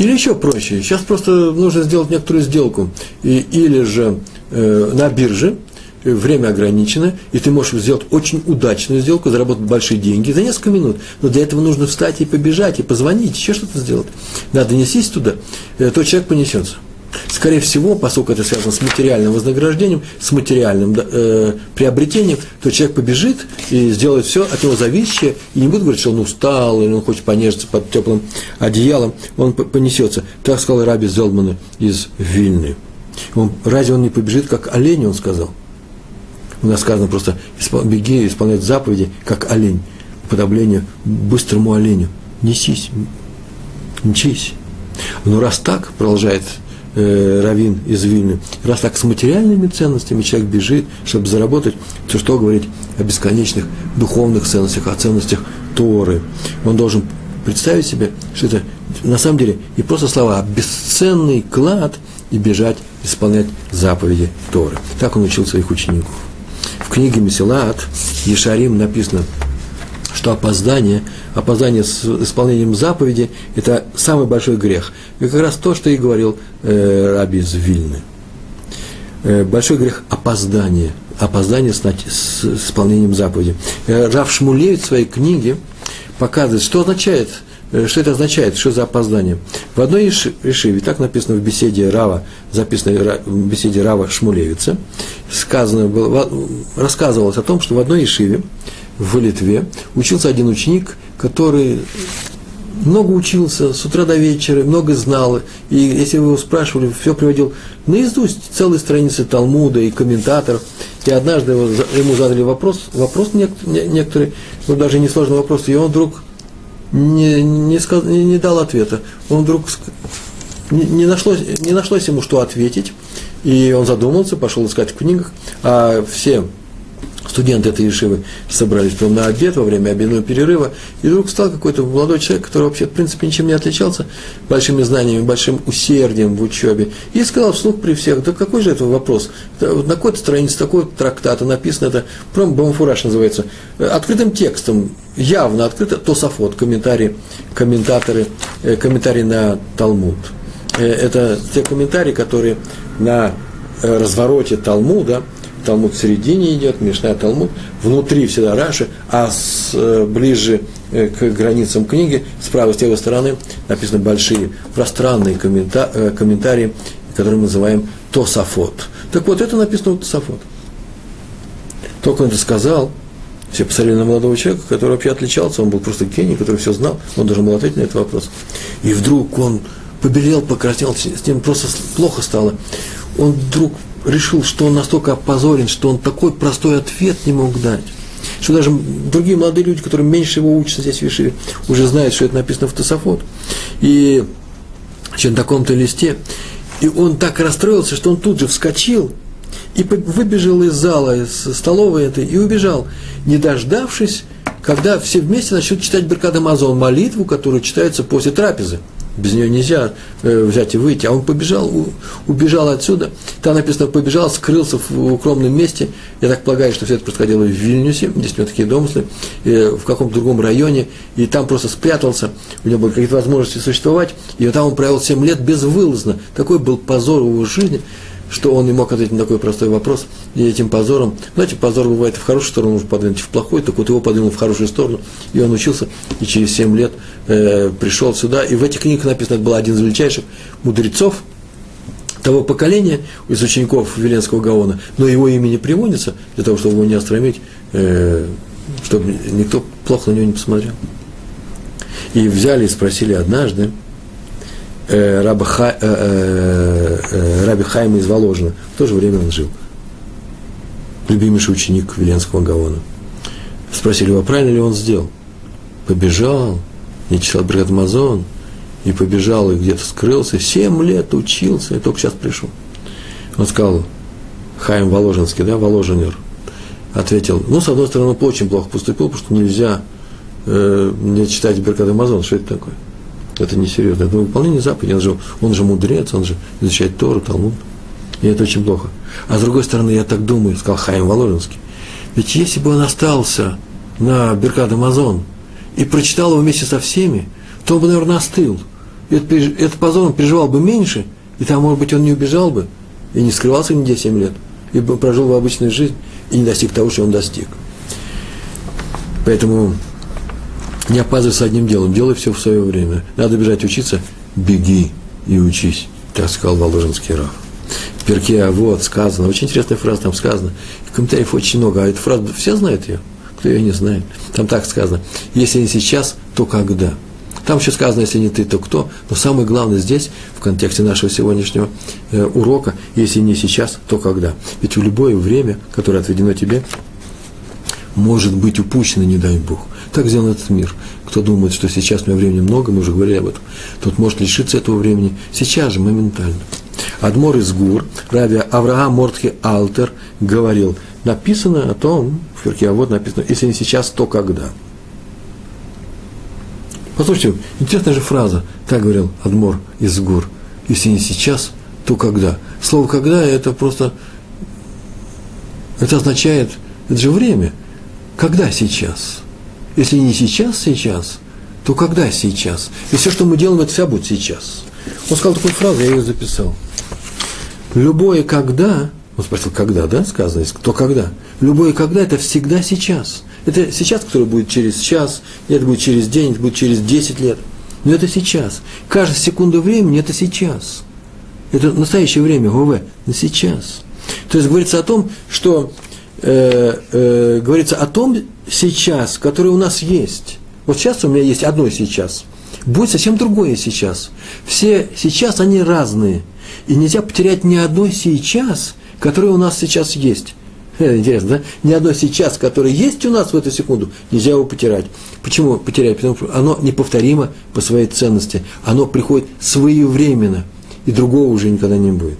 Или еще проще. Сейчас просто нужно сделать некоторую сделку. И, или же э, на бирже, э, время ограничено, и ты можешь сделать очень удачную сделку, заработать большие деньги за несколько минут. Но для этого нужно встать и побежать, и позвонить, еще что-то сделать. Надо нестись туда, э, то человек понесется. Скорее всего, поскольку это связано с материальным вознаграждением, с материальным э, приобретением, то человек побежит и сделает все от него зависящее, и не будет говорить, что он устал, или он хочет понежиться под теплым одеялом, он понесется. Так сказал Раби Зелмана из Вильны. Он, разве он не побежит, как олень, он сказал? У нас сказано просто, беги исполнять заповеди, как олень. Уподобление быстрому оленю. Несись, мчись. Но раз так, продолжает э, Равин из Вильны, раз так с материальными ценностями человек бежит, чтобы заработать, то что говорить о бесконечных духовных ценностях, о ценностях Торы. Он должен представить себе, что это на самом деле не просто слова, а бесценный клад и бежать исполнять заповеди Торы. Так он учил своих учеников. В книге Месилат Ешарим написано – что опоздание, опоздание с исполнением заповеди – это самый большой грех. И как раз то, что и говорил э, Раби из Вильны. Э, большой грех – опоздание, опоздание с, с исполнением заповеди. Э, Рав Шмулевич в своей книге показывает, что означает э, что это означает, что за опоздание? В одной Ишиве, так написано в беседе Рава, записанной в беседе Рава Шмулевица, сказано было, рассказывалось о том, что в одной Ишиве в Литве учился один ученик, который много учился с утра до вечера, много знал, и если вы его спрашивали, все приводил наизусть целые страницы Талмуда и комментаторов. И однажды его, ему задали вопрос, вопрос некоторые, ну, даже несложный вопрос, и он вдруг не, не, сказ, не, не дал ответа. Он вдруг не, не, нашлось, не нашлось ему, что ответить, и он задумался, пошел искать в книгах, а все студенты этой Ешивы собрались прямо на обед во время обедного перерыва, и вдруг стал какой-то молодой человек, который вообще, в принципе, ничем не отличался, большими знаниями, большим усердием в учебе, и сказал вслух при всех, да какой же это вопрос? На какой-то странице такой трактата написано, это прям Бамфураж называется, открытым текстом, явно открыто, Тософот, комментарии, комментаторы, э, комментарии на Талмуд. Э, это те комментарии, которые на э, развороте Талмуда – Талмуд в середине идет, Мишна Талмуд, внутри всегда Раши, а с, э, ближе э, к границам книги, с правой, с левой стороны, написаны большие пространные коммента, э, комментарии, которые мы называем Тософот. Так вот, это написано Тософот. Только он это сказал, все посмотрели на молодого человека, который вообще отличался, он был просто гений, который все знал, он должен был ответить на этот вопрос. И вдруг он побелел, покраснел, с ним просто плохо стало. Он вдруг решил, что он настолько опозорен, что он такой простой ответ не мог дать. Что даже другие молодые люди, которые меньше его учатся здесь в Вишиве, уже знают, что это написано в Тософот. И чем таком-то листе. И он так расстроился, что он тут же вскочил и выбежал из зала, из столовой этой, и убежал, не дождавшись, когда все вместе начнут читать Беркат Амазон, молитву, которая читается после трапезы без нее нельзя э, взять и выйти. А он побежал, убежал отсюда. Там написано, побежал, скрылся в укромном месте. Я так полагаю, что все это происходило в Вильнюсе, здесь у него такие домыслы, э, в каком-то другом районе. И там просто спрятался, у него были какие-то возможности существовать. И там он провел 7 лет безвылазно. Такой был позор его жизни что он не мог ответить на такой простой вопрос, и этим позором, знаете, позор бывает в хорошую сторону можно подвинуть, в плохую, так вот его подвинул в хорошую сторону, и он учился, и через 7 лет э, пришел сюда, и в этих книгах написано, это был один из величайших мудрецов того поколения из учеников Веленского Гаона, но его имя не приводится для того, чтобы его не остромить, э, чтобы никто плохо на него не посмотрел. И взяли и спросили однажды, э, раба Ха, э, э, э, Раби Хайма из Воложина. В то же время он жил. Любимейший ученик Веленского Гаона. Спросили его, правильно ли он сделал. Побежал, не читал Бригад и побежал, и где-то скрылся. Семь лет учился, и только сейчас пришел. Он сказал, Хайм Воложенский, да, Воложенер, ответил, ну, с одной стороны, он очень плохо поступил, потому что нельзя э, не читать Беркат Амазон, что это такое? Это несерьезно, это выполнение заповедей, он же, он же мудрец, он же изучает Тору, Талмуд, и это очень плохо. А с другой стороны, я так думаю, сказал Хайм Воложенский, ведь если бы он остался на Беркат Амазон и прочитал его вместе со всеми, то он бы, наверное, остыл. Этот, этот позор он переживал бы меньше, и там, может быть, он не убежал бы, и не скрывался нигде 7 лет, и прожил бы обычную жизнь, и не достиг того, что он достиг. Поэтому не опаздывай с одним делом, делай все в свое время. Надо бежать учиться, беги и учись, так сказал Воложенский Раф. В перке а вот сказано, очень интересная фраза там сказана, в комментариях очень много, а эту фразу все знают ее, кто ее не знает. Там так сказано, если не сейчас, то когда? Там еще сказано, если не ты, то кто. Но самое главное здесь, в контексте нашего сегодняшнего э, урока, если не сейчас, то когда. Ведь в любое время, которое отведено тебе, может быть упущено, не дай Бог. Так сделан этот мир. Кто думает, что сейчас у меня времени много, мы уже говорили об этом, тот может лишиться этого времени сейчас же, моментально. Адмор из Гур, Рави Авраам Мортхи Алтер говорил, написано о том, в Ферке, а вот написано, если не сейчас, то когда. Послушайте, интересная же фраза, так говорил Адмор из Гур, если не сейчас, то когда. Слово «когда» – это просто, это означает, это же время. Когда сейчас? Если не сейчас, сейчас, то когда сейчас? И все, что мы делаем, это вся будет сейчас. Он сказал такую фразу, я ее записал. Любое когда, он спросил, когда, да, сказано, кто когда? Любое когда – это всегда сейчас. Это сейчас, который будет через час, это будет через день, это будет через 10 лет. Но это сейчас. Каждая секунда времени – это сейчас. Это настоящее время, ВВ, на сейчас. То есть говорится о том, что э, э, говорится о том сейчас, которое у нас есть. Вот сейчас у меня есть одно сейчас. Будет совсем другое сейчас. Все сейчас, они разные. И нельзя потерять ни одно сейчас, которое у нас сейчас есть. Интересно, да? Ни одно сейчас, которое есть у нас в эту секунду, нельзя его потерять. Почему потерять? Потому что оно неповторимо по своей ценности. Оно приходит своевременно, и другого уже никогда не будет.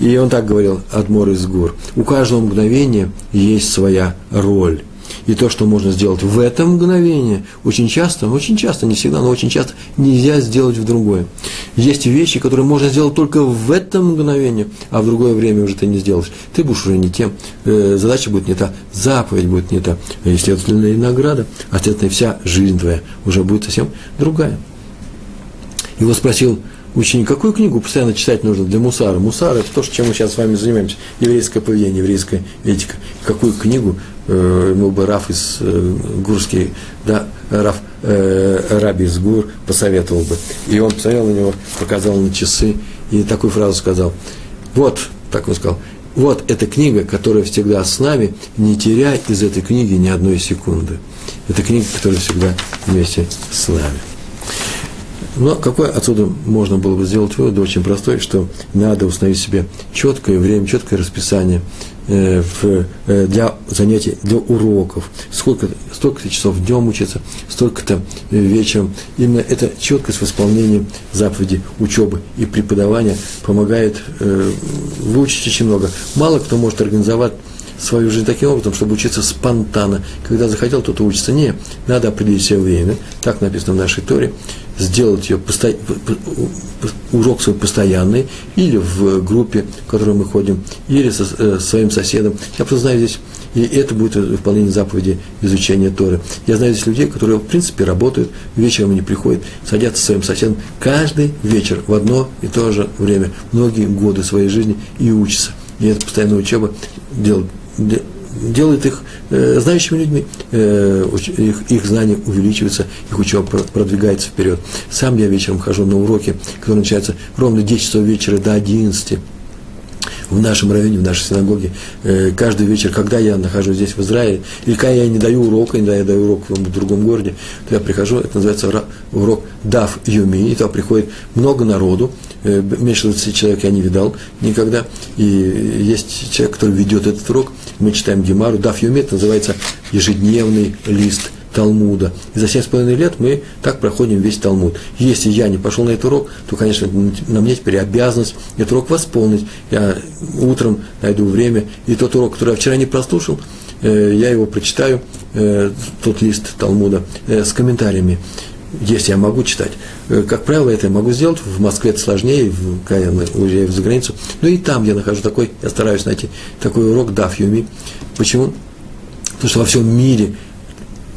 И он так говорил, Адмор из гор. У каждого мгновения есть своя роль. И то, что можно сделать в это мгновение, очень часто, очень часто, не всегда, но очень часто нельзя сделать в другое. Есть вещи, которые можно сделать только в это мгновение, а в другое время уже ты не сделаешь. Ты будешь уже не тем, э, задача будет не та, заповедь будет не та, и, следовательно, и награда, а, следовательно, вся жизнь твоя уже будет совсем другая. Его спросил ученик, какую книгу постоянно читать нужно для мусара? Мусар – это то, чем мы сейчас с вами занимаемся. Еврейское поведение, еврейская этика. Какую книгу э, ему бы Раф из э, Гурский, да, Раф, э, Раби из Гур посоветовал бы. И он посмотрел на него, показал на часы и такую фразу сказал. Вот, так он сказал, вот эта книга, которая всегда с нами, не теряй из этой книги ни одной секунды. Это книга, которая всегда вместе с нами. Но какой отсюда можно было бы сделать вывод, очень простой, что надо установить себе четкое время, четкое расписание э, э, для занятий, для уроков. Сколько, столько-то часов днем учиться, столько-то э, вечером. Именно эта четкость в исполнении заповеди учебы и преподавания помогает выучить очень много. Мало кто может организовать свою жизнь таким образом, чтобы учиться спонтанно. Когда захотел, тот учится. Не, надо определить себе время. Так написано в нашей Торе сделать ее посто... урок свой постоянный, или в группе, в которой мы ходим, или со э, своим соседом. Я просто знаю здесь, и это будет выполнение заповеди изучения Торы. Я знаю здесь людей, которые, в принципе, работают, вечером они приходят, садятся со своим соседом каждый вечер в одно и то же время, многие годы своей жизни и учатся. И эта постоянная учеба делает делает их э, знающими людьми, э, их, их знания увеличиваются, их учеба продвигается вперед. Сам я вечером хожу на уроки, которые начинаются ровно 10 часов вечера до 11 в нашем районе, в нашей синагоге, э, каждый вечер, когда я нахожусь здесь, в Израиле, или когда я не даю урока, когда я даю урок в другом городе, то я прихожу, это называется урок Дав Юми, и туда приходит много народу, э, меньше 20 человек я не видал никогда, и есть человек, который ведет этот урок, мы читаем Гемару, Дав Юми, это называется ежедневный лист Талмуда. И за семь с половиной лет мы так проходим весь Талмуд. Если я не пошел на этот урок, то, конечно, на мне теперь обязанность этот урок восполнить. Я утром найду время, и тот урок, который я вчера не прослушал, э, я его прочитаю, э, тот лист Талмуда, с комментариями если я могу читать. Как правило, это я могу сделать. В Москве это сложнее, когда я уезжаю за границу. Но и там я нахожу такой, я стараюсь найти такой урок Даф Юми. Почему? Потому что во всем мире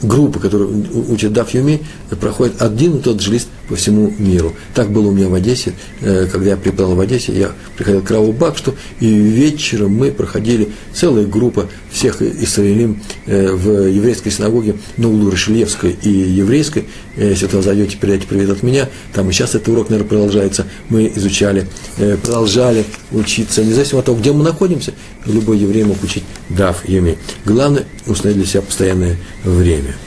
группы, которые учат Даф Юми, проходят один и тот же лист по всему миру. Так было у меня в Одессе, э, когда я преподавал в Одессе, я приходил к Раву Бакшту, и вечером мы проходили целая группа всех Исраилим э, в еврейской синагоге на углу Рашельевской и еврейской. Э, если вы зайдете, передайте привет от меня. Там и сейчас этот урок, наверное, продолжается. Мы изучали, продолжали учиться, независимо от того, где мы находимся, любой еврей мог учить Даф Юми. Главное – установить для себя постоянное время –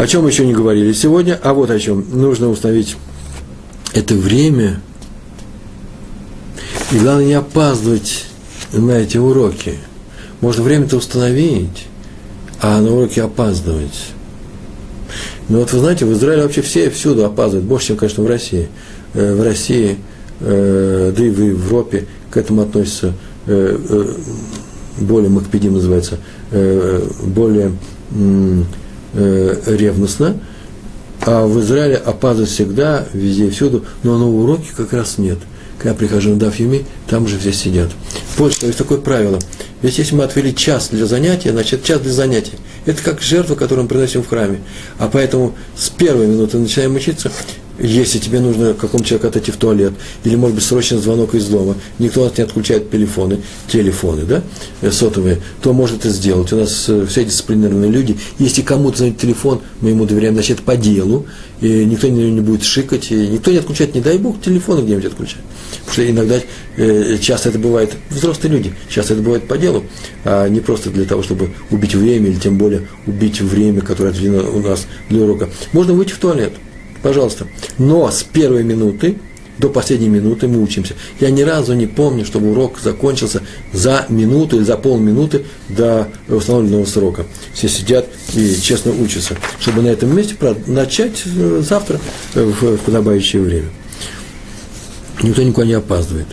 о чем еще не говорили сегодня, а вот о чем. Нужно установить это время, и главное не опаздывать на эти уроки. Можно время-то установить, а на уроки опаздывать. Но вот вы знаете, в Израиле вообще все всюду опаздывают, больше, чем, конечно, в России. Э, в России, э, да и в Европе к этому относятся э, более, макпедим называется, более э, ревностно, а в Израиле опаздывают всегда, везде и всюду, но на уроке как раз нет. Когда я прихожу на Дафьюми, там же все сидят. Больше есть такое правило. Ведь если мы отвели час для занятия, значит час для занятия. Это как жертва, которую мы приносим в храме. А поэтому с первой минуты начинаем учиться, если тебе нужно какому человеку отойти в туалет, или, может быть, срочный звонок из дома, никто нас не отключает телефоны, телефоны, да, э, сотовые, то может это сделать. У нас э, все дисциплинированные люди. Если кому-то звонит телефон, мы ему доверяем, значит, это по делу, и никто не, не будет шикать, и никто не отключает, не дай бог, телефоны где-нибудь отключать. Потому что иногда, э, часто это бывает, взрослые люди, часто это бывает по делу, а не просто для того, чтобы убить время, или тем более убить время, которое отведено у нас для урока. Можно выйти в туалет – Пожалуйста. Но с первой минуты до последней минуты мы учимся. Я ни разу не помню, чтобы урок закончился за минуту или за полминуты до установленного срока. Все сидят и честно учатся, чтобы на этом месте начать э, завтра в подобающее время. Никто никуда не опаздывает.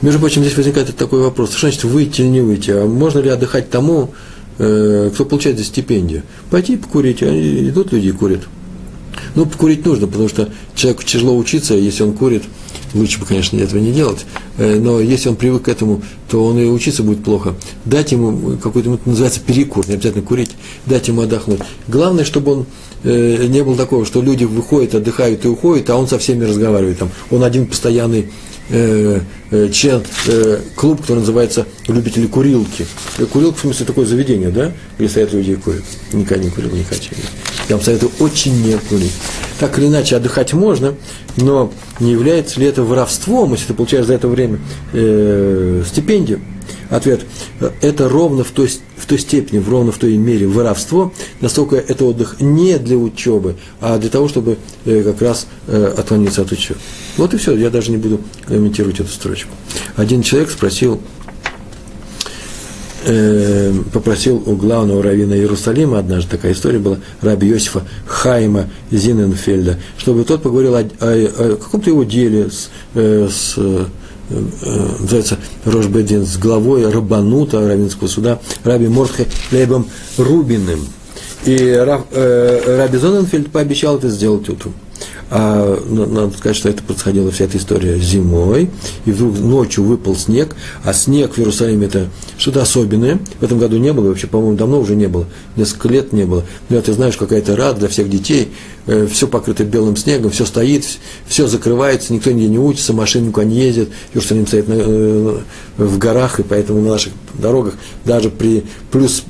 Между прочим, здесь возникает такой вопрос, что значит выйти или не выйти, а можно ли отдыхать тому, э, кто получает за стипендию? Пойти покурить, идут люди и курят. Ну, покурить нужно, потому что человеку тяжело учиться, если он курит, лучше бы, конечно, этого не делать, э, но если он привык к этому, то он и учиться будет плохо. Дать ему какой-то, это называется перекур, не обязательно курить, дать ему отдохнуть. Главное, чтобы он э, не было такого, что люди выходят, отдыхают и уходят, а он со всеми разговаривает. Там, он один постоянный э, э, член, э, клуб, который называется «Любители курилки». Курилка, в смысле, такое заведение, да, где стоят люди и курят. Никогда не курил, не хочу. Я вам советую очень не курить. Так или иначе, отдыхать можно, но не является ли это воровством, если ты получаешь за это время э, стипендию? Ответ. Это ровно в той, в той степени, в ровно в той мере воровство, настолько это отдых не для учебы, а для того, чтобы э, как раз э, отклониться от учебы. Вот и все, я даже не буду комментировать эту строчку. Один человек спросил, э, попросил у главного раввина Иерусалима, однажды такая история была, раби Йосифа Хайма Зиненфельда, чтобы тот поговорил о, о, о каком-то его деле с, с называется Рожбедин, с главой Рабанута Равинского суда, раби Мортхе Лейбом Рубиным. И Раб, э, Раби Зоненфельд пообещал это сделать утром. А надо сказать, что это происходило вся эта история зимой, и вдруг ночью выпал снег, а снег в Иерусалиме это что-то особенное. В этом году не было, вообще, по-моему, давно уже не было, несколько лет не было. Но ты знаешь, какая-то рада для всех детей, э, все покрыто белым снегом, все стоит, все закрывается, никто нигде не учится, машины никуда не ездят, Иерусалим стоит на, э, в горах, и поэтому на наших дорогах даже при плюс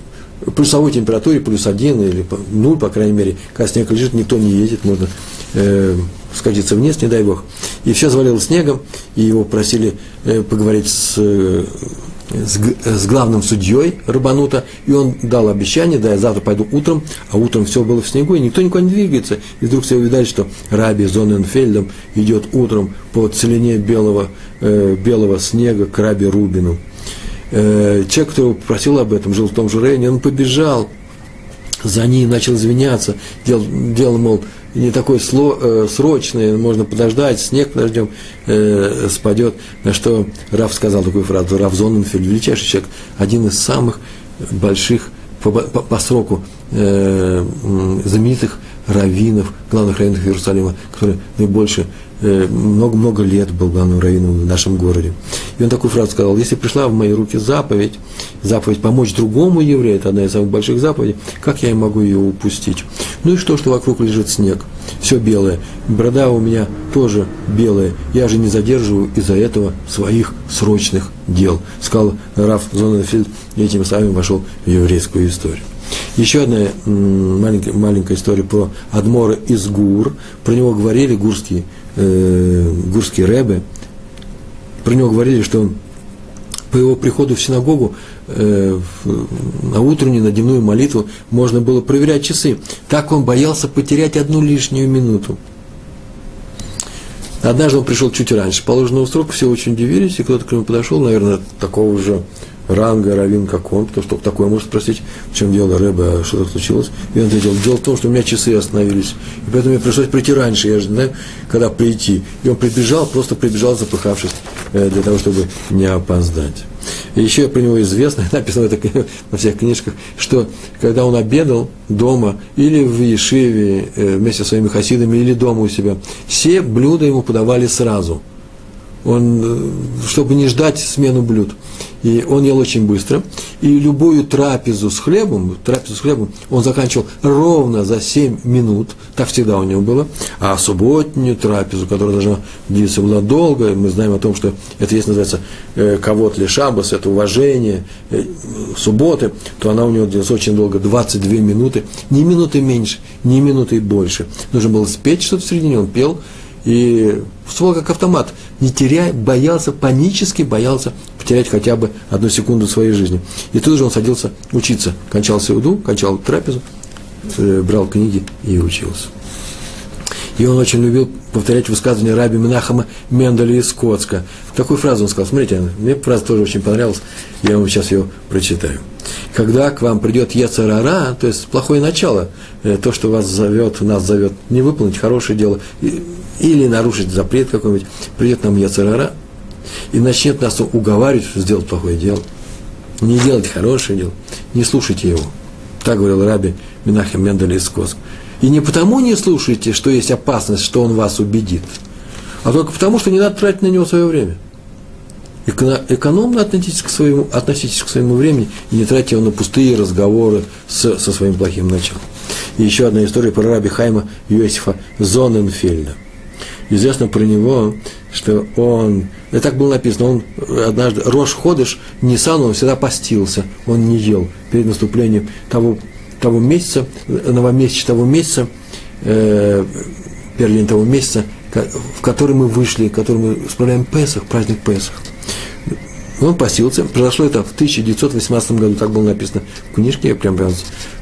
плюсовой температуре, плюс один или нуль, по крайней мере, когда снег лежит, никто не ездит, можно э, скатиться вниз, не дай бог. И все завалило снегом, и его просили э, поговорить с, э, с, с главным судьей Рабанута, и он дал обещание, да, я завтра пойду утром, а утром все было в снегу, и никто никуда не двигается. И вдруг все увидали, что Раби Зоненфельдом идет утром по целине белого, э, белого снега к Раби Рубину. Э, кто просил об этом, жил в том же районе, он побежал, за ним начал извиняться, делал, делал мол, не такой сло, э, срочный, можно подождать, снег подождем, э, спадет. На что Раф сказал такую фразу, Раф Зоненфельд, величайший человек, один из самых больших по, по, по сроку э, знаменитых раввинов, главных раввинов Иерусалима, который наибольше много-много лет был главным раввином в нашем городе. И он такую фразу сказал, если пришла в мои руки заповедь, заповедь помочь другому еврею, это одна из самых больших заповедей, как я могу ее упустить? Ну и что, что вокруг лежит снег, все белое, борода у меня тоже белая, я же не задерживаю из-за этого своих срочных дел, сказал Раф Зоненфельд, и этим самым вошел в еврейскую историю. Еще одна маленькая, маленькая история про Адмора из Гур. Про него говорили гурские э, гурские рэбы, про него говорили, что по его приходу в синагогу э, на утреннюю, на дневную молитву можно было проверять часы. Так он боялся потерять одну лишнюю минуту. Однажды он пришел чуть раньше положенного срока, все очень удивились, и кто-то к нему подошел, наверное, такого же ранга равин, как он, потому что такое может спросить, в чем дело Рэба, а что-то случилось. И он ответил, дело в том, что у меня часы остановились, и поэтому мне пришлось прийти раньше, я же знаю, когда прийти. И он прибежал, просто прибежал, запыхавшись, э, для того, чтобы не опоздать. И еще про него известно, [LAUGHS] написано это во всех книжках, что когда он обедал дома или в Ешиве э, вместе со своими хасидами, или дома у себя, все блюда ему подавали сразу – он, э, чтобы не ждать смену блюд. И он ел очень быстро. И любую трапезу с хлебом, трапезу с хлебом он заканчивал ровно за 7 минут. Так всегда у него было. А субботнюю трапезу, которая должна длиться была долго, мы знаем о том, что это есть, называется, э, кого-то ли шабас, это уважение э, субботы, то она у него длилась очень долго, 22 минуты. Ни минуты меньше, ни минуты больше. Нужно было спеть что-то в середине, он пел, и свой как автомат, не теряя, боялся, панически боялся потерять хотя бы одну секунду своей жизни. И тут же он садился учиться. Кончал сеуду, кончал трапезу, э, брал книги и учился. И он очень любил повторять высказывания раби Минахама Менделя из Скотска. Такую фразу он сказал. Смотрите, мне фраза тоже очень понравилась. Я вам сейчас ее прочитаю. Когда к вам придет Ецарара, то есть плохое начало, э, то, что вас зовет, нас зовет не выполнить хорошее дело, или нарушить запрет какой-нибудь, придет нам Яцерара и начнет нас уговаривать, сделать плохое дело, не делать хорошее дело, не слушайте его. Так говорил Раби Минахим Мендель из Коск. И не потому не слушайте, что есть опасность, что он вас убедит, а только потому, что не надо тратить на него свое время. Экономно относитесь к своему, относитесь к своему времени и не тратьте его на пустые разговоры с, со своим плохим началом. И еще одна история про раби Хайма Иосифа Зоненфельда. Известно про него, что он, и так было написано, он однажды, Рош Ходыш, Нисан, он всегда постился, он не ел перед наступлением того, того месяца, новомесяча того месяца, э, день того месяца, в который мы вышли, который мы справляем Песах, праздник Песах. Он постился, произошло это в 1918 году, так было написано в книжке, я прям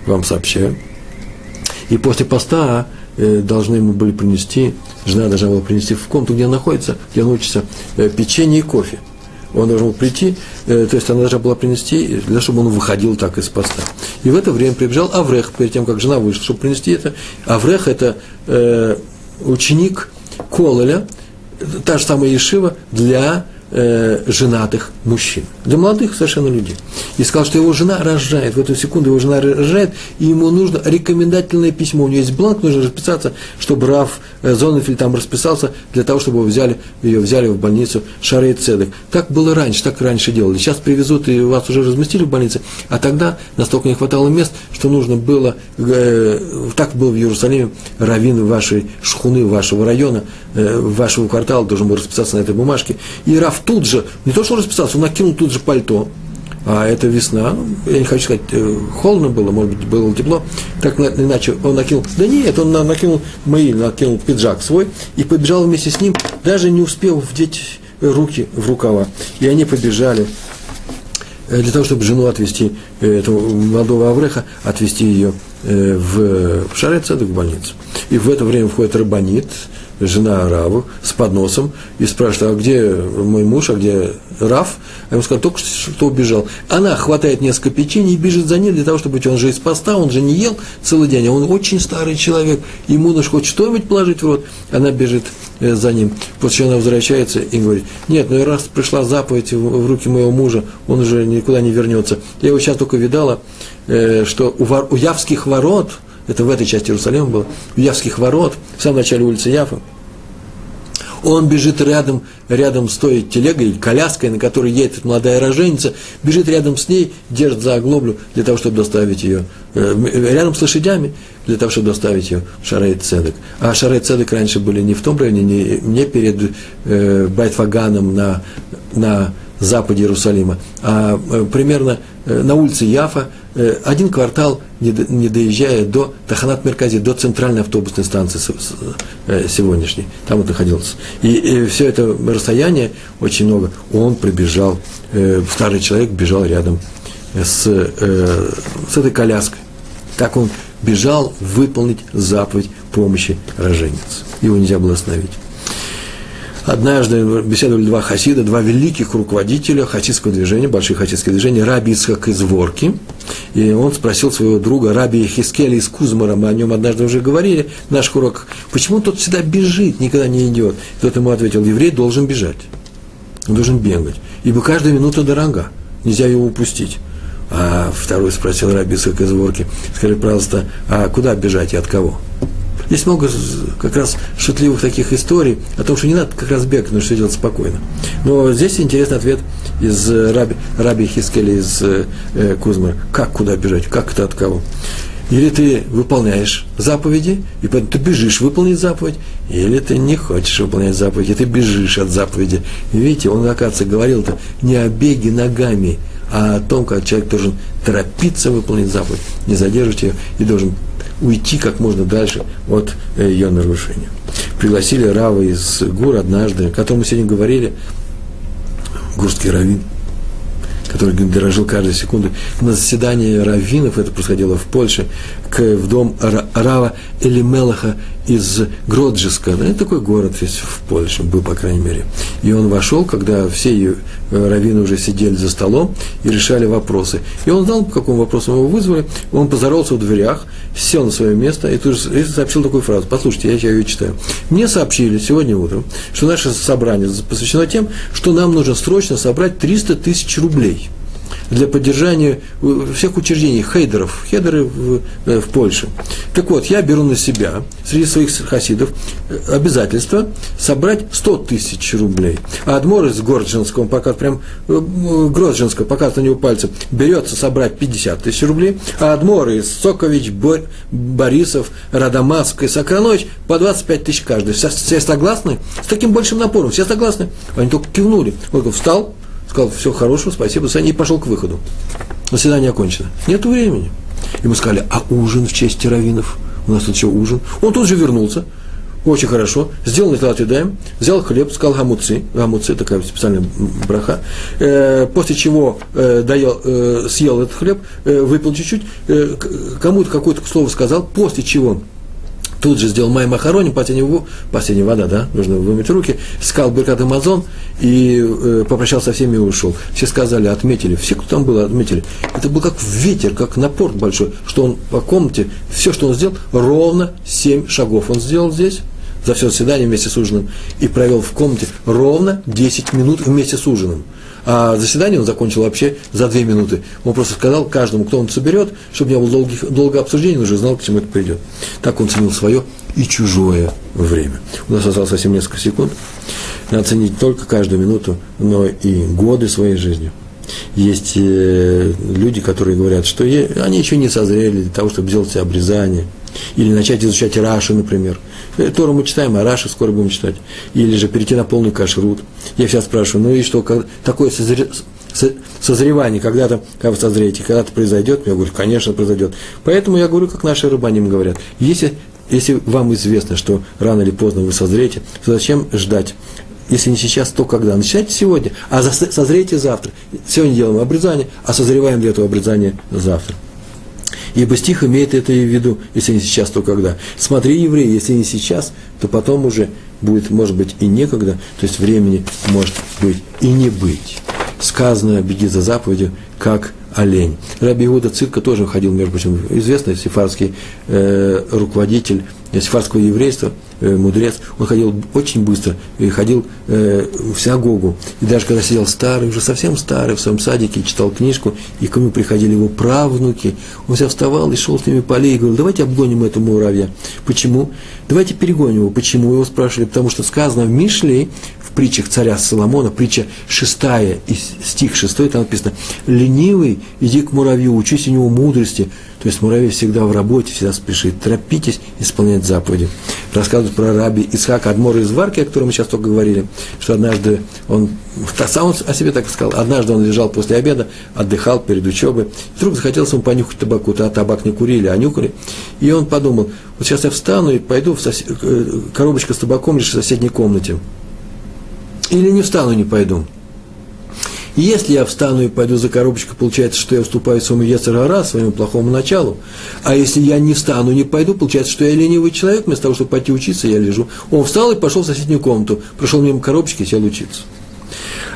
вам сообщаю. И после поста должны ему были принести жена должна была принести в комнату, где он находится, где он учится, э, печенье и кофе. Он должен был прийти, э, то есть она должна была принести, для чтобы он выходил так из поста. И в это время прибежал Аврех, перед тем, как жена вышла, чтобы принести это. Аврех – это э, ученик Кололя, та же самая Ешива для э, женатых мужчин, для молодых совершенно людей. И сказал, что его жена рожает, в эту секунду его жена рожает, и ему нужно рекомендательное письмо. У него есть бланк, нужно расписаться, чтобы Раф э, Зонефель там расписался, для того, чтобы его взяли, ее взяли в больницу Шарей Цедек. Так было раньше, так раньше делали. Сейчас привезут, и вас уже разместили в больнице, а тогда настолько не хватало мест, что нужно было, э, так было в Иерусалиме, раввин вашей шхуны, вашего района, э, вашего квартала должен был расписаться на этой бумажке. И Раф тут же, не то что расписался, он накинул тут же пальто, а это весна, я не хочу сказать, э, холодно было, может быть, было тепло, так иначе он накинул, да нет, он накинул мои, накинул пиджак свой и побежал вместе с ним, даже не успел вдеть руки в рукава, и они побежали э, для того, чтобы жену отвезти, э, этого молодого Авреха, отвезти ее в Шарецедек, в больницу. И в это время входит Рабанит, жена Раву с подносом и спрашивает, а где мой муж, а где Рав? А ему сказал, только что убежал. Она хватает несколько печенье и бежит за ним для того, чтобы он же из поста, он же не ел целый день, а он очень старый человек, ему нужно хоть что-нибудь положить в рот. Она бежит э, за ним. После чего она возвращается и говорит, нет, ну и раз пришла заповедь в руки моего мужа, он уже никуда не вернется. Я его сейчас только видала, э, что у, вор, у Явских ворот – это в этой части Иерусалима было, у Явских ворот, в самом начале улицы Яфа, он бежит рядом, рядом с той телегой, коляской, на которой едет молодая роженица, бежит рядом с ней, держит за оглоблю для того, чтобы доставить ее, э, рядом с лошадями, для того, чтобы доставить ее в Шарей Цедек. А Шарей Цедек раньше были не в том районе, не, не перед э, Байтфаганом на, на западе Иерусалима, а э, примерно э, на улице Яфа, э, один квартал, не доезжая до Таханат Меркази, до центральной автобусной станции сегодняшней. Там он находился. И, все это расстояние, очень много, он прибежал, старый человек бежал рядом с, с этой коляской. Так он бежал выполнить заповедь помощи рожениц. Его нельзя было остановить. Однажды беседовали два хасида, два великих руководителя хасидского движения, больших хасидских движений, Раби Ицхак из Ворки. И он спросил своего друга Раби Хискеля из Кузмара, мы о нем однажды уже говорили в наших уроках, почему тот всегда бежит, никогда не идет? И тот ему ответил, еврей должен бежать, он должен бегать, ибо каждая минута дорога, нельзя его упустить. А второй спросил Раби Ицхак из Ворки, скажи, пожалуйста, а куда бежать и от кого? Есть много как раз шутливых таких историй о том, что не надо как раз бегать, но что делать спокойно. Но здесь интересный ответ из э, Раби, Раби Хискеля из э, э, Кузмара. Как куда бежать, как это от кого? Или ты выполняешь заповеди, и поэтому ты бежишь выполнить заповедь, или ты не хочешь выполнять заповедь, и ты бежишь от заповеди. Видите, он, оказывается, говорил-то не о беге ногами, а о том, как человек должен торопиться выполнить заповедь, не задерживать ее, и должен уйти как можно дальше от э, ее нарушения. Пригласили Рава из Гур однажды, о котором мы сегодня говорили, гурский раввин, который дорожил каждой секунды. На заседании раввинов, это происходило в Польше, к, в дом Рава Элимелаха из Гроджиска. Да, это такой город есть в Польше, был, по крайней мере. И он вошел, когда все э, раввины уже сидели за столом и решали вопросы. И он знал, по какому вопросу его вызвали. Он поздоровался в дверях, сел на свое место и тут же сообщил такую фразу. Послушайте, я ее читаю. Мне сообщили сегодня утром, что наше собрание посвящено тем, что нам нужно срочно собрать 300 тысяч рублей – для поддержания э, всех учреждений, хейдеров, хейдеры в, э, в Польше. Так вот, я беру на себя среди своих хасидов э, обязательство собрать 100 тысяч рублей. А Адмор из Городжинского, пока прям Гроджинского, пока на него пальцем, берется собрать 50 тысяч рублей, а Адмор из Сокович, Борисов, Радамаск и Сакранович по 25 тысяч каждый. Все, все согласны? С таким большим напором, все согласны? Они только кивнули. Он встал, сказал, все хорошо, спасибо, Саня, и пошел к выходу. Заседание окончено. Нет времени. Ему сказали, а ужин в честь раввинов? У нас тут еще ужин. Он тут же вернулся. Очень хорошо. Сделал Неталат Юдаем, взял хлеб, сказал гамуцы. Гамуцы – такая специальная браха. Э, после чего э, доел, э, съел этот хлеб, э, выпил чуть-чуть, э, кому-то какое-то слово сказал, после чего тут же сделал май махарони, последняя, последняя вода, да, нужно вымыть руки, сказал Беркат Амазон и э, попрощался со всеми и ушел. Все сказали, отметили, все, кто там был, отметили. Это был как ветер, как напор большой, что он по комнате, все, что он сделал, ровно семь шагов он сделал здесь, за все заседание вместе с ужином, и провел в комнате ровно 10 минут вместе с ужином. А заседание он закончил вообще за две минуты. Он просто сказал каждому, кто он соберет, чтобы не было долгих, долгого обсуждения, он уже знал, к чему это придет. Так он ценил свое и чужое время. У нас осталось совсем несколько секунд. Надо ценить только каждую минуту, но и годы своей жизни. Есть э, люди, которые говорят, что они еще не созрели для того, чтобы сделать себе обрезание – или начать изучать Раши, например. Э, Тору мы читаем, а Раши скоро будем читать. Или же перейти на полный кашрут. Я сейчас спрашиваю, ну и что, как, такое созре, созревание когда-то, как вы созреете, когда-то произойдет? Я говорю, конечно, произойдет. Поэтому я говорю, как наши рыбаним говорят. Если, если вам известно, что рано или поздно вы созреете, то зачем ждать? Если не сейчас, то когда? Начинайте сегодня, а созрейте завтра. Сегодня делаем обрезание, а созреваем для этого обрезания завтра. Ибо стих имеет это в виду, если не сейчас, то когда. Смотри, евреи, если не сейчас, то потом уже будет, может быть, и некогда, то есть времени может быть и не быть. Сказано, беги за заповедью, как олень. Раби Иуда Цирка тоже ходил, между прочим, известный сефарский э, руководитель сефарского еврейства, э, мудрец, он ходил очень быстро, и ходил э, в синагогу. И даже когда сидел старый, уже совсем старый, в своем садике, читал книжку, и к нему приходили его правнуки, он вся вставал и шел с ними по и говорил, давайте обгоним этого муравья. Почему? Давайте перегоним его. Почему? Его спрашивали, потому что сказано в Мишле, в притчах царя Соломона, притча шестая, стих шестой, там написано, ленивый, иди к муравью, учись у него мудрости, то есть муравей всегда в работе, всегда спешит. Торопитесь исполнять заповеди. Рассказывают про раби Исхака Адмора из Варки, о котором мы сейчас только говорили, что однажды он, сам он о себе так сказал, однажды он лежал после обеда, отдыхал перед учебой, вдруг захотелось ему понюхать табаку, а табак не курили, а нюхали, и он подумал, вот сейчас я встану и пойду в сосед... Э, коробочка с табаком лишь в соседней комнате. Или не встану, не пойду. Если я встану и пойду за коробочкой, получается, что я уступаю своему Ецарара, своему плохому началу. А если я не встану, не пойду, получается, что я ленивый человек, вместо того, чтобы пойти учиться, я лежу. Он встал и пошел в соседнюю комнату, прошел мимо коробочки и сел учиться.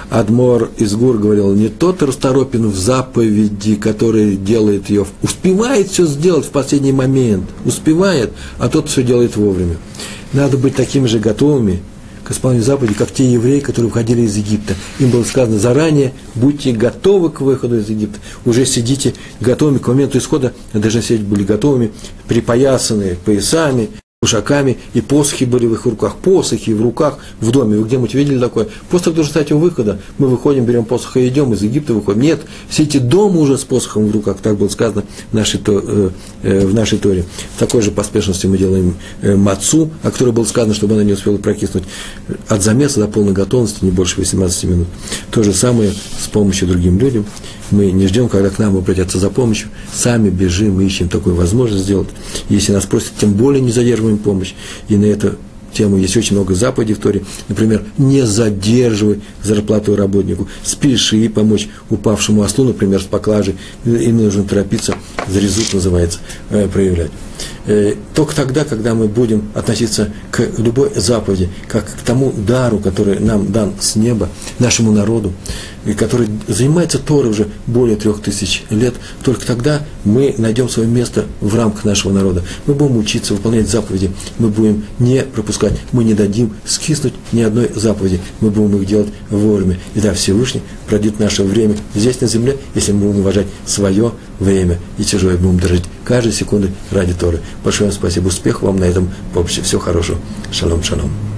Адмор из Гур говорил, не тот расторопен в заповеди, который делает ее, успевает все сделать в последний момент, успевает, а тот все делает вовремя. Надо быть такими же готовыми к исполнению заповеди, как те евреи, которые уходили из Египта. Им было сказано заранее, будьте готовы к выходу из Египта. Уже сидите готовыми к моменту исхода, должны сидеть были готовыми, припоясанные поясами, кушаками, и посохи были в их руках, посохи в руках в доме. Вы где-нибудь видели такое? Посох должен стать у выхода. Мы выходим, берем посох и идем, из Египта выходим. Нет, сидите дома уже с посохом в руках, так было сказано в нашей, э, э, в нашей Торе. В такой же поспешности мы делаем э, мацу, о которой было сказано, чтобы она не успела прокиснуть. От замеса до полной готовности не больше 18 минут. То же самое с помощью другим людям. Мы не ждем, когда к нам обратятся за помощью. Сами бежим, ищем такую возможность сделать. Если нас просят, тем более не задерживаем помощь. И на эту тему есть очень много заповедей в Торе. Например, не задерживай зарплату работнику. Спеши помочь упавшему ослу, например, с поклажей. Им нужно торопиться, зарезут называется, э, проявлять. Э, только тогда, когда мы будем относиться к любой заповеди, как к тому дару, который нам дан с неба, нашему народу, и который занимается Торой уже более трех тысяч лет, только тогда мы найдем свое место в рамках нашего народа. Мы будем учиться выполнять заповеди, мы будем не пропускать, мы не дадим скиснуть ни одной заповеди, мы будем их делать вовремя. И да, Всевышний пройдет наше время здесь на земле, если мы будем уважать свое время и чужое будем дорожить каждой секунды ради Торы. Большое вам спасибо, успехов вам на этом поприще. Всего хорошего. Шалом, шалом.